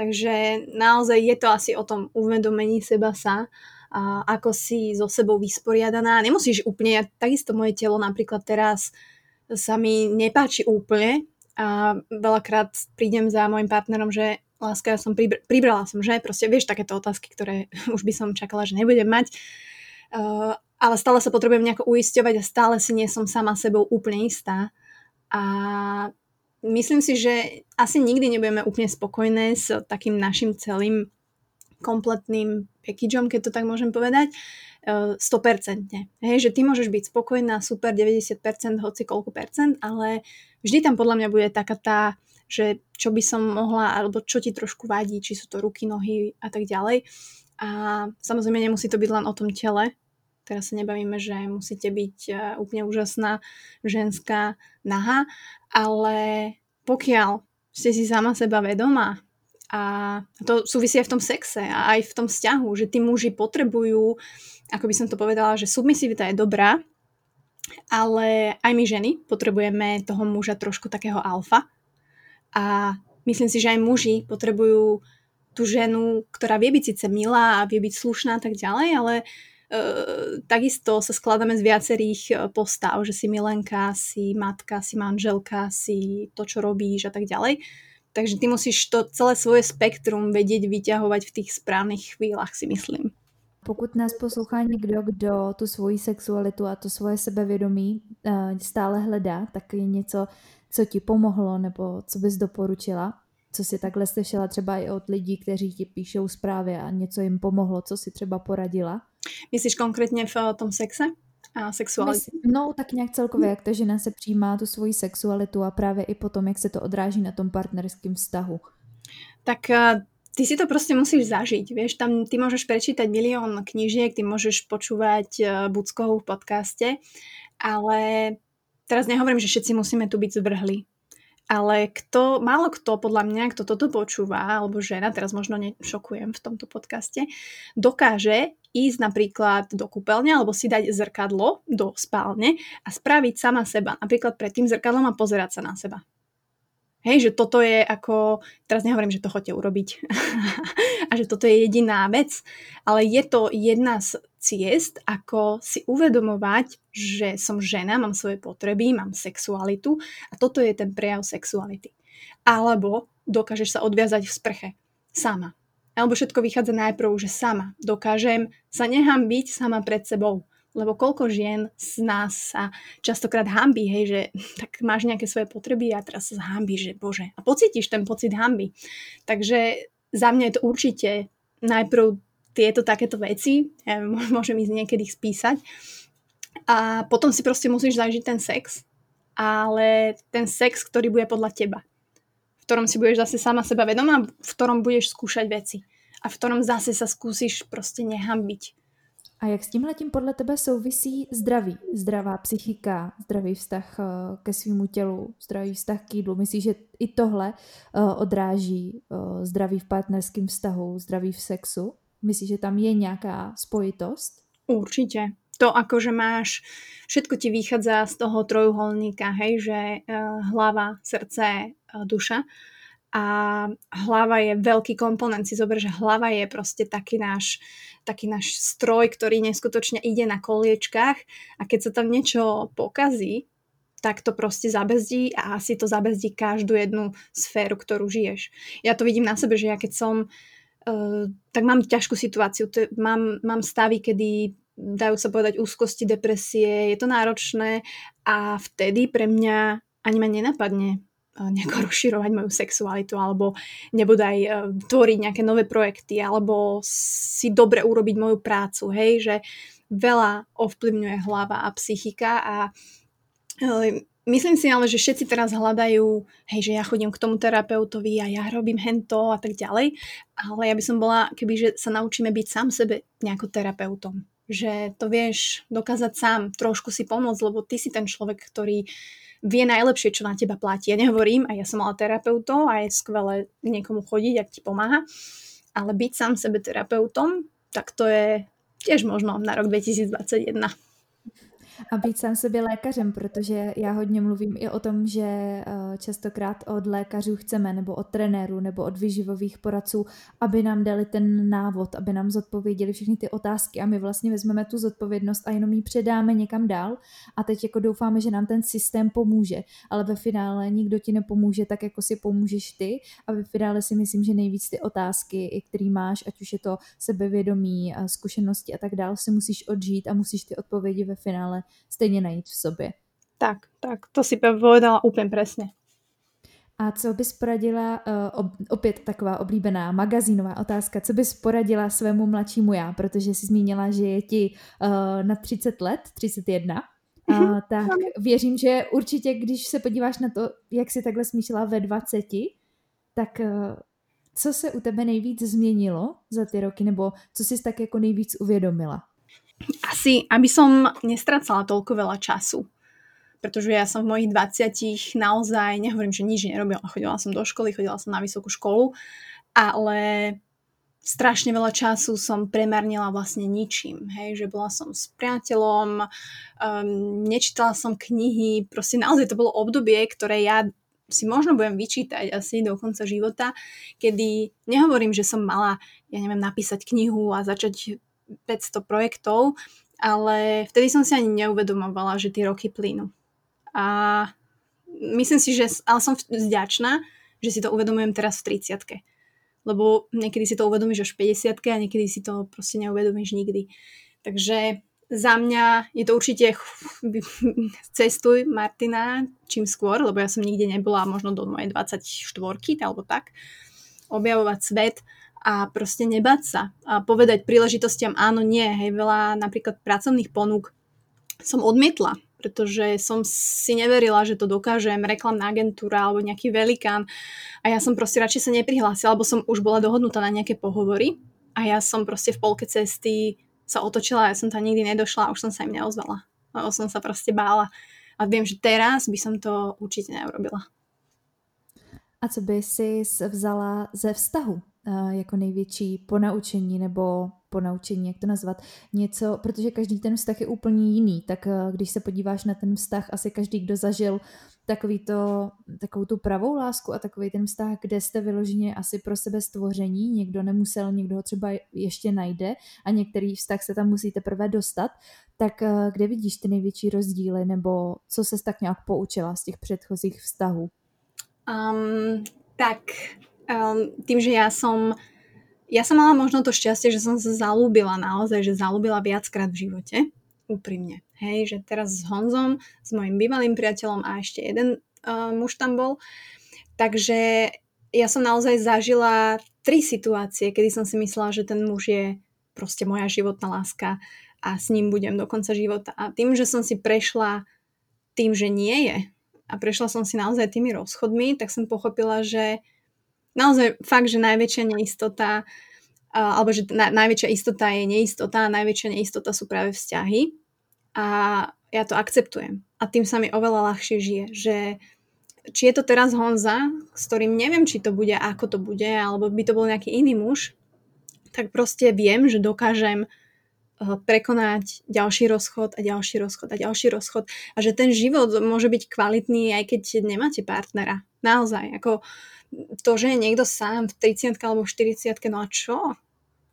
Takže naozaj je to asi o tom uvedomení seba sa ako si so sebou vysporiadaná. Nemusíš úplne, ja, takisto moje telo napríklad teraz sa mi nepáči úplne a veľakrát prídem za môjim partnerom, že láska, ja som pribr- pribrala som, že proste vieš takéto otázky, ktoré (laughs) už by som čakala, že nebudem mať. Uh, ale stále sa potrebujem nejako uisťovať a stále si nie som sama sebou úplne istá. A myslím si, že asi nikdy nebudeme úplne spokojné s takým našim celým kompletným packageom, keď to tak môžem povedať, 100%. Eh, Hej, že ty môžeš byť spokojná, super 90%, hoci koľko percent, ale vždy tam podľa mňa bude taká tá, že čo by som mohla, alebo čo ti trošku vadí, či sú to ruky, nohy a tak ďalej. A samozrejme nemusí to byť len o tom tele, teraz sa nebavíme, že musíte byť eh, úplne úžasná ženská naha, ale pokiaľ ste si sama seba vedomá a to súvisí aj v tom sexe a aj v tom vzťahu, že tí muži potrebujú, ako by som to povedala, že submisivita je dobrá, ale aj my ženy potrebujeme toho muža trošku takého alfa. A myslím si, že aj muži potrebujú tú ženu, ktorá vie byť síce milá a vie byť slušná a tak ďalej, ale e, takisto sa skladáme z viacerých e, postav, že si milenka, si matka, si manželka, si to, čo robíš a tak ďalej. Takže ty musíš to celé svoje spektrum vedieť vyťahovať v tých správnych chvíľach, si myslím. Pokud nás poslouchá někdo, kdo tu svoji sexualitu a to svoje sebevědomí uh, stále hledá, tak je něco, co ti pomohlo nebo co bys doporučila? Co si takhle slyšela třeba i od lidí, kteří ti píšou zprávy a něco jim pomohlo, co si třeba poradila? Myslíš konkrétně v uh, tom sexe? A sexualitu. No, tak nějak celkově, jak ta žena se přijímá tu svoji sexualitu a právě i potom, jak se to odráží na tom partnerském vztahu. Tak eh, ty si to prostě musíš zažiť, vieš, tam ty môžeš prečítať milión knížiek, ty môžeš počúvať uh, Buckovú v podcaste, ale teraz nehovorím, že všetci musíme tu byť zvrhli, ale kto, málo kto podľa mňa, kto toto počúva, alebo žena, teraz možno nešokujem v tomto podcaste, dokáže ísť napríklad do kúpeľne alebo si dať zrkadlo do spálne a spraviť sama seba. Napríklad pred tým zrkadlom a pozerať sa na seba. Hej, že toto je ako, teraz nehovorím, že to chodte urobiť a že toto je jediná vec, ale je to jedna z ciest, ako si uvedomovať, že som žena, mám svoje potreby, mám sexualitu a toto je ten prejav sexuality. Alebo dokážeš sa odviazať v sprche sama. Alebo všetko vychádza najprv, že sama dokážem sa nehambiť sama pred sebou lebo koľko žien z nás sa častokrát hambí, hej, že (laughs) tak máš nejaké svoje potreby a teraz sa hambí, že bože. A pocítiš ten pocit hamby. Takže za mňa je to určite najprv tieto takéto veci, ja (laughs) môžem ísť niekedy spísať a potom si proste musíš zažiť ten sex, ale ten sex, ktorý bude podľa teba v ktorom si budeš zase sama seba vedomá, v ktorom budeš skúšať veci. a v ktorom zase sa skúsiš proste nehambiť. A jak s tímhletím podle tebe souvisí zdraví? Zdravá psychika, zdravý vztah eh, ke svýmu tělu, zdravý vztah k jídlu. Myslíš, že i tohle eh, odráží eh, zdraví v partnerském vztahu, zdraví v sexu? Myslíš, že tam je nějaká spojitost? Určite. To ako, že máš, všetko ti vychádza z toho trojuholníka, hej, že hlava, srdce, duša a hlava je veľký komponent. Si zober, že hlava je proste taký náš, taký náš stroj, ktorý neskutočne ide na koliečkách a keď sa tam niečo pokazí, tak to proste zabezdí a asi to zabezdí každú jednu sféru, ktorú žiješ. Ja to vidím na sebe, že ja keď som, uh, tak mám ťažkú situáciu, mám, mám stavy, kedy dajú sa povedať úzkosti, depresie, je to náročné a vtedy pre mňa ani ma nenapadne Eh, nejako (laughs) rozširovať moju sexualitu alebo nebodaj uh, tvoriť nejaké nové projekty alebo si dobre urobiť moju prácu, hej, že veľa ovplyvňuje hlava a psychika a uh, myslím si ale, že všetci teraz hľadajú, hej, že ja chodím k tomu terapeutovi a ja robím hento a tak ďalej, ale ja by som bola, keby že sa naučíme byť sám sebe nejako terapeutom že to vieš dokázať sám, trošku si pomôcť, lebo ty si ten človek, ktorý vie najlepšie, čo na teba platí. Ja nehovorím, a ja som mala terapeutov a je skvelé niekomu chodiť, ak ti pomáha, ale byť sám sebe terapeutom, tak to je tiež možno na rok 2021. A být sám sobě lékařem, protože já hodně mluvím i o tom, že eh, častokrát od lékařů chceme, nebo od trenérů, nebo od vyživových poradců, aby nám dali ten návod, aby nám zodpověděli všechny ty otázky. A my vlastně vezmeme tu zodpovědnost a jenom ji předáme někam dál. A teď jako doufáme, že nám ten systém pomůže, ale ve finále nikdo ti nepomůže tak, jako si pomůžeš ty. A ve finále si myslím, že nejvíc ty otázky, které máš, ať už je to sebevědomí, zkušenosti a tak dál, si musíš odžít a musíš ty odpovědi ve finále stejně najít v sobě. Tak, tak, to si povedala úplně přesně. A co bys poradila, uh, opět taková oblíbená magazínová otázka, co bys poradila svému mladšímu já, protože jsi zmínila, že je ti uh, na 30 let, 31, uh, tak věřím, že určitě, když se podíváš na to, jak jsi takhle smýšlela ve 20, tak uh, co se u tebe nejvíc změnilo za ty roky, nebo co jsi tak jako nejvíc uvědomila? Asi, aby som nestracala toľko veľa času. Pretože ja som v mojich 20 naozaj, nehovorím, že nič nerobila. Chodila som do školy, chodila som na vysokú školu, ale strašne veľa času som premarnila vlastne ničím. Hej, že bola som s priateľom, um, nečítala som knihy, proste naozaj to bolo obdobie, ktoré ja si možno budem vyčítať asi do konca života, kedy nehovorím, že som mala, ja neviem, napísať knihu a začať 500 projektov, ale vtedy som si ani neuvedomovala, že tie roky plynú. A myslím si, že ale som vďačná, že si to uvedomujem teraz v 30 Lebo niekedy si to uvedomíš až v 50 a niekedy si to proste neuvedomíš nikdy. Takže za mňa je to určite (laughs) cestuj Martina čím skôr, lebo ja som nikde nebola možno do mojej 24 alebo tak, objavovať svet a proste nebať sa a povedať príležitostiam áno, nie. Hej, veľa napríklad pracovných ponúk som odmietla, pretože som si neverila, že to dokážem, reklamná agentúra alebo nejaký velikán a ja som proste radšej sa neprihlásila, alebo som už bola dohodnutá na nejaké pohovory a ja som proste v polke cesty sa otočila ja som tam nikdy nedošla a už som sa im neozvala. Lebo som sa proste bála. A viem, že teraz by som to určite neurobila. A co by si vzala ze vztahu? Jako největší ponaučení nebo ponaučení, jak to nazvat, něco, protože každý ten vztah je úplně jiný, tak když se podíváš na ten vztah, asi každý, kdo zažil takový to, takovou tu pravou lásku a takový ten vztah, kde jste vyloženě asi pro sebe stvoření, někdo nemusel, někdo ho třeba ještě najde a některý vztah se tam musí teprve dostat, tak kde vidíš ty největší rozdíly nebo co se tak nějak poučila z těch předchozích vztahů? Um, tak um, tým, že ja som ja som mala možno to šťastie, že som sa zalúbila naozaj, že zalúbila viackrát v živote. Úprimne. Hej, že teraz s Honzom, s mojim bývalým priateľom a ešte jeden uh, muž tam bol. Takže ja som naozaj zažila tri situácie, kedy som si myslela, že ten muž je proste moja životná láska a s ním budem do konca života. A tým, že som si prešla tým, že nie je a prešla som si naozaj tými rozchodmi, tak som pochopila, že naozaj fakt, že najväčšia neistota alebo že na, najväčšia istota je neistota a najväčšia neistota sú práve vzťahy. A ja to akceptujem. A tým sa mi oveľa ľahšie žije, že či je to teraz Honza, s ktorým neviem, či to bude, ako to bude, alebo by to bol nejaký iný muž, tak proste viem, že dokážem eh, prekonať ďalší rozchod a ďalší rozchod a ďalší rozchod a že ten život môže byť kvalitný aj keď nemáte partnera. Naozaj, ako to, že je niekto sám v 30 alebo v 40 no a čo?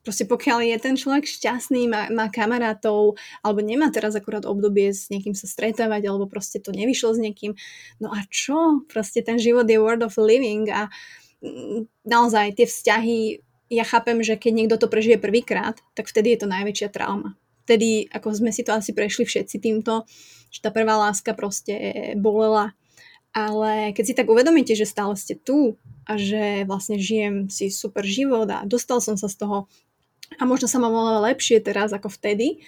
Proste pokiaľ je ten človek šťastný, má, má kamarátov, alebo nemá teraz akurát obdobie s niekým sa stretávať, alebo proste to nevyšlo s niekým, no a čo? Proste ten život je world of living a mm, naozaj tie vzťahy, ja chápem, že keď niekto to prežije prvýkrát, tak vtedy je to najväčšia trauma. Vtedy, ako sme si to asi prešli všetci týmto, že tá prvá láska proste bolela, ale keď si tak uvedomíte, že stále ste tu a že vlastne žijem si super život a dostal som sa z toho a možno sa mám oveľa lepšie teraz ako vtedy,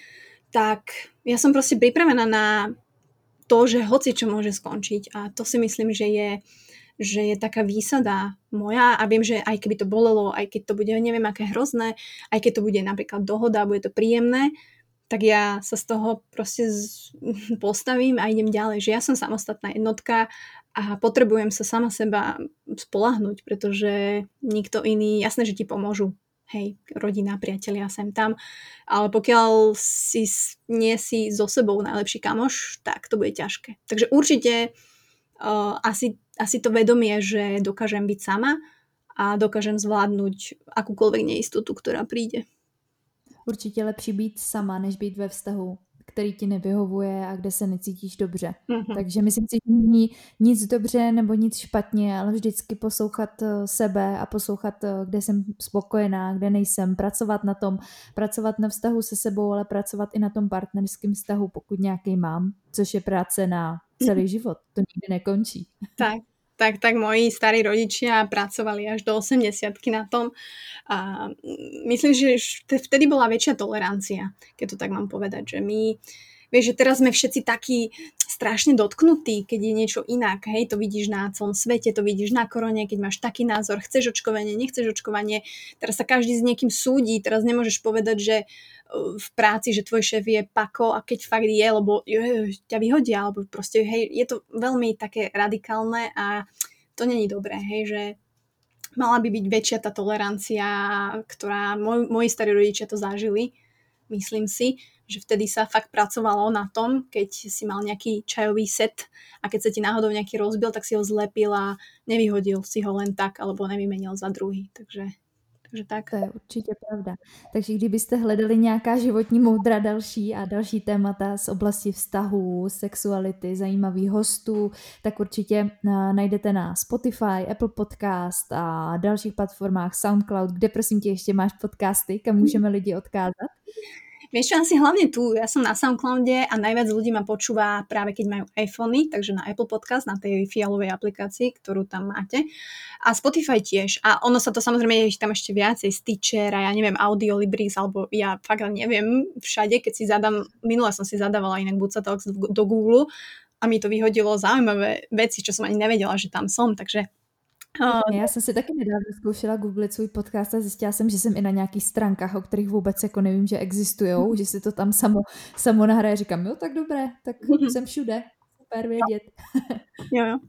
tak ja som proste pripravená na to, že hoci čo môže skončiť. A to si myslím, že je, že je taká výsada moja. A viem, že aj keby to bolelo, aj keď to bude neviem aké hrozné, aj keď to bude napríklad dohoda, bude to príjemné, tak ja sa z toho proste z, (laughs) postavím a idem ďalej, že ja som samostatná jednotka a potrebujem sa sama seba spolahnuť, pretože nikto iný, jasné, že ti pomôžu, hej, rodina, priatelia, sem tam, ale pokiaľ si nie si so sebou najlepší kamoš, tak to bude ťažké. Takže určite uh, asi, asi to vedomie, že dokážem byť sama a dokážem zvládnuť akúkoľvek neistotu, ktorá príde. Určitě lepší být sama, než být ve vztahu který ti nevyhovuje a kde se necítíš dobře. Mm-hmm. Takže myslím si, že není nic dobře nebo nic špatně, ale vždycky poslouchat eh, sebe a poslouchat, eh, kde jsem spokojená, kde nejsem, pracovat na tom, pracovat na vztahu se sebou, ale pracovat i na tom partnerském vztahu, pokud nějaký mám, což je práce na celý život. To nikdy nekončí. Tak, tak, tak moji starí rodičia pracovali až do 80 na tom. A myslím, že vtedy bola väčšia tolerancia, keď to tak mám povedať, že my Vieš, že teraz sme všetci takí strašne dotknutí, keď je niečo inak. Hej, to vidíš na celom svete, to vidíš na korone, keď máš taký názor, chceš očkovanie, nechceš očkovanie. Teraz sa každý s niekým súdi, teraz nemôžeš povedať, že e, v práci, že tvoj šéf je pako a keď fakt je, lebo je, ťa vyhodia, alebo proste, hej, je to veľmi také radikálne a to není dobré, hej, že mala by byť väčšia tá tolerancia, ktorá moj, moji starí rodičia to zažili, myslím si že vtedy sa fakt pracovalo na tom, keď si mal nejaký čajový set a keď sa ti náhodou nejaký rozbil, tak si ho zlepil a nevyhodil si ho len tak, alebo nevymenil za druhý. Takže, takže tak. To je určitě pravda. Takže kdybyste hledali nějaká životní moudra další a další témata z oblasti vztahu, sexuality, zajímavých hostů, tak určitě eh, najdete na Spotify, Apple Podcast a dalších platformách SoundCloud, kde prosím tě ještě máš podcasty, kam můžeme lidi odkázat. Vieš čo, asi hlavne tu, ja som na Soundcloude a najviac ľudí ma počúva práve keď majú iPhony, takže na Apple Podcast, na tej fialovej aplikácii, ktorú tam máte. A Spotify tiež. A ono sa to samozrejme je tam ešte viacej, Stitcher a ja neviem, Audiolibris, alebo ja fakt neviem všade, keď si zadám, minule som si zadávala inak Buca Talks do Google a mi to vyhodilo zaujímavé veci, čo som ani nevedela, že tam som, takže já jsem si taky nedávno zkoušela googlit svůj podcast a zjistila jsem, že jsem i na nějakých stránkách, o kterých vůbec jako nevím, že existují, mm. že si to tam samo, samo nahraje. Říkám, jo, tak dobré, tak mm. jsem všude. Super vědět. jo, jo. (laughs)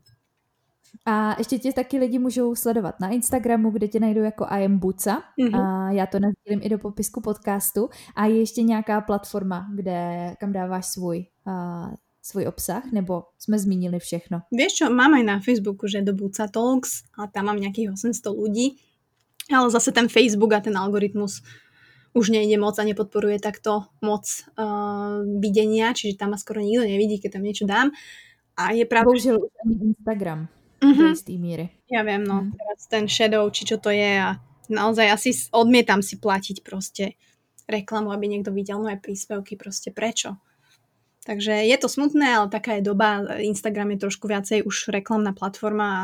A ještě tě taky lidi můžou sledovat na Instagramu, kde tě najdou jako I am Buca. Mm-hmm. A já to nazdílím i do popisku podcastu. A je ještě nějaká platforma, kde, kam dáváš svůj uh, svoj obsah, nebo sme zmínili všechno? Vieš čo, mám aj na Facebooku, že do Buca Talks a tam mám nejakých 800 ľudí, ale zase ten Facebook a ten algoritmus už nejde moc a nepodporuje takto moc uh, videnia, čiže tam ma skoro nikto nevidí, keď tam niečo dám. A je pravda, Bohužiaľ už ani Instagram uh-huh. do mhm. míry. Ja viem, no, uh-huh. teraz ten shadow, či čo to je a naozaj asi odmietam si platiť proste reklamu, aby niekto videl moje príspevky, proste prečo? Takže je to smutné, ale taká je doba. Instagram je trošku viacej už reklamná platforma a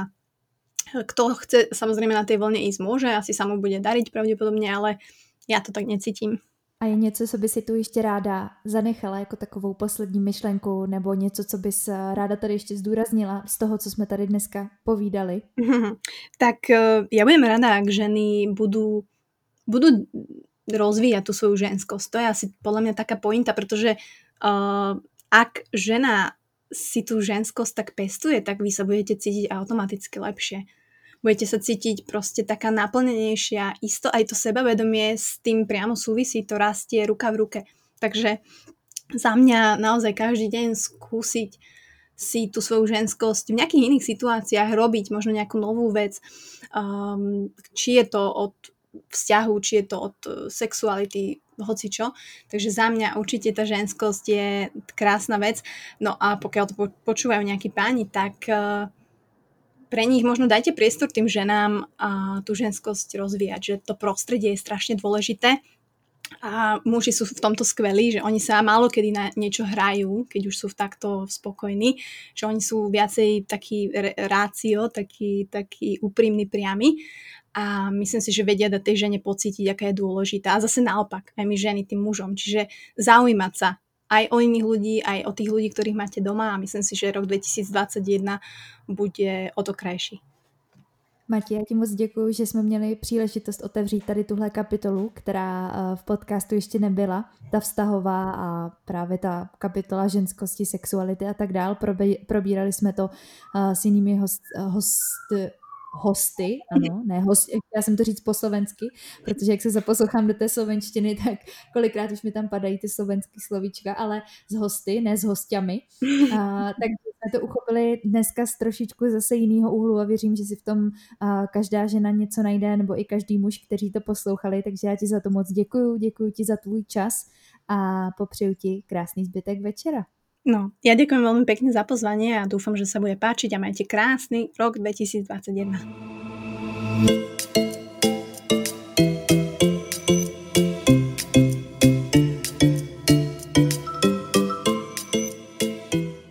kto chce samozrejme na tej vlne ísť môže, asi sa mu bude dariť pravdepodobne, ale ja to tak necítim. A je něco, co by si tu ještě ráda zanechala jako takovou poslední myšlenku nebo něco, co bys ráda tady ještě zdůraznila z toho, co jsme tady dneska povídali? (laughs) tak ja budem rada, ak ženy budú budú rozvíjať tú svoju ženskosť. To je asi podľa mňa taká pointa, pretože uh, ak žena si tú ženskosť tak pestuje, tak vy sa budete cítiť automaticky lepšie. Budete sa cítiť proste taká naplnenejšia. Isto aj to sebavedomie s tým priamo súvisí, to rastie ruka v ruke. Takže za mňa naozaj každý deň skúsiť si tú svoju ženskosť v nejakých iných situáciách robiť, možno nejakú novú vec, um, či je to od vzťahu, či je to od uh, sexuality, hoci čo. Takže za mňa určite tá ženskosť je krásna vec. No a pokiaľ to počúvajú nejakí páni, tak uh, pre nich možno dajte priestor tým ženám a tú ženskosť rozvíjať, že to prostredie je strašne dôležité a muži sú v tomto skvelí, že oni sa málo kedy na niečo hrajú, keď už sú takto spokojní, že oni sú viacej taký rácio, taký, taký úprimný, priamy a myslím si, že vedia dať tej žene pocítiť, aká je dôležitá. A zase naopak, aj my ženy tým mužom. Čiže zaujímať sa aj o iných ľudí, aj o tých ľudí, ktorých máte doma a myslím si, že rok 2021 bude o to krajší. Mati, já ti moc děkuji, že jsme měli příležitost otevřít tady tuhle kapitolu, která eh, v podcastu ještě nebyla, ta vztahová a právě ta kapitola ženskosti, sexuality a tak dál. Probírali jsme to eh, s jinými host, host hosty, ano, ne host, já jsem to říct po slovensky, protože jak se zaposlouchám do té slovenštiny, (laughs) tak kolikrát už mi tam padají ty slovenský slovíčka, ale z hosty, ne s hostiami. A, tak jsme to uchopili dneska z trošičku zase jiného úhlu a věřím, že si v tom a, každá žena něco najde, nebo i každý muž, kteří to poslouchali, takže já ti za to moc děkuju, děkuju ti za tvůj čas a popřeju ti krásný zbytek večera. No, ja ďakujem veľmi pekne za pozvanie a dúfam, že sa bude páčiť a majte krásny rok 2021.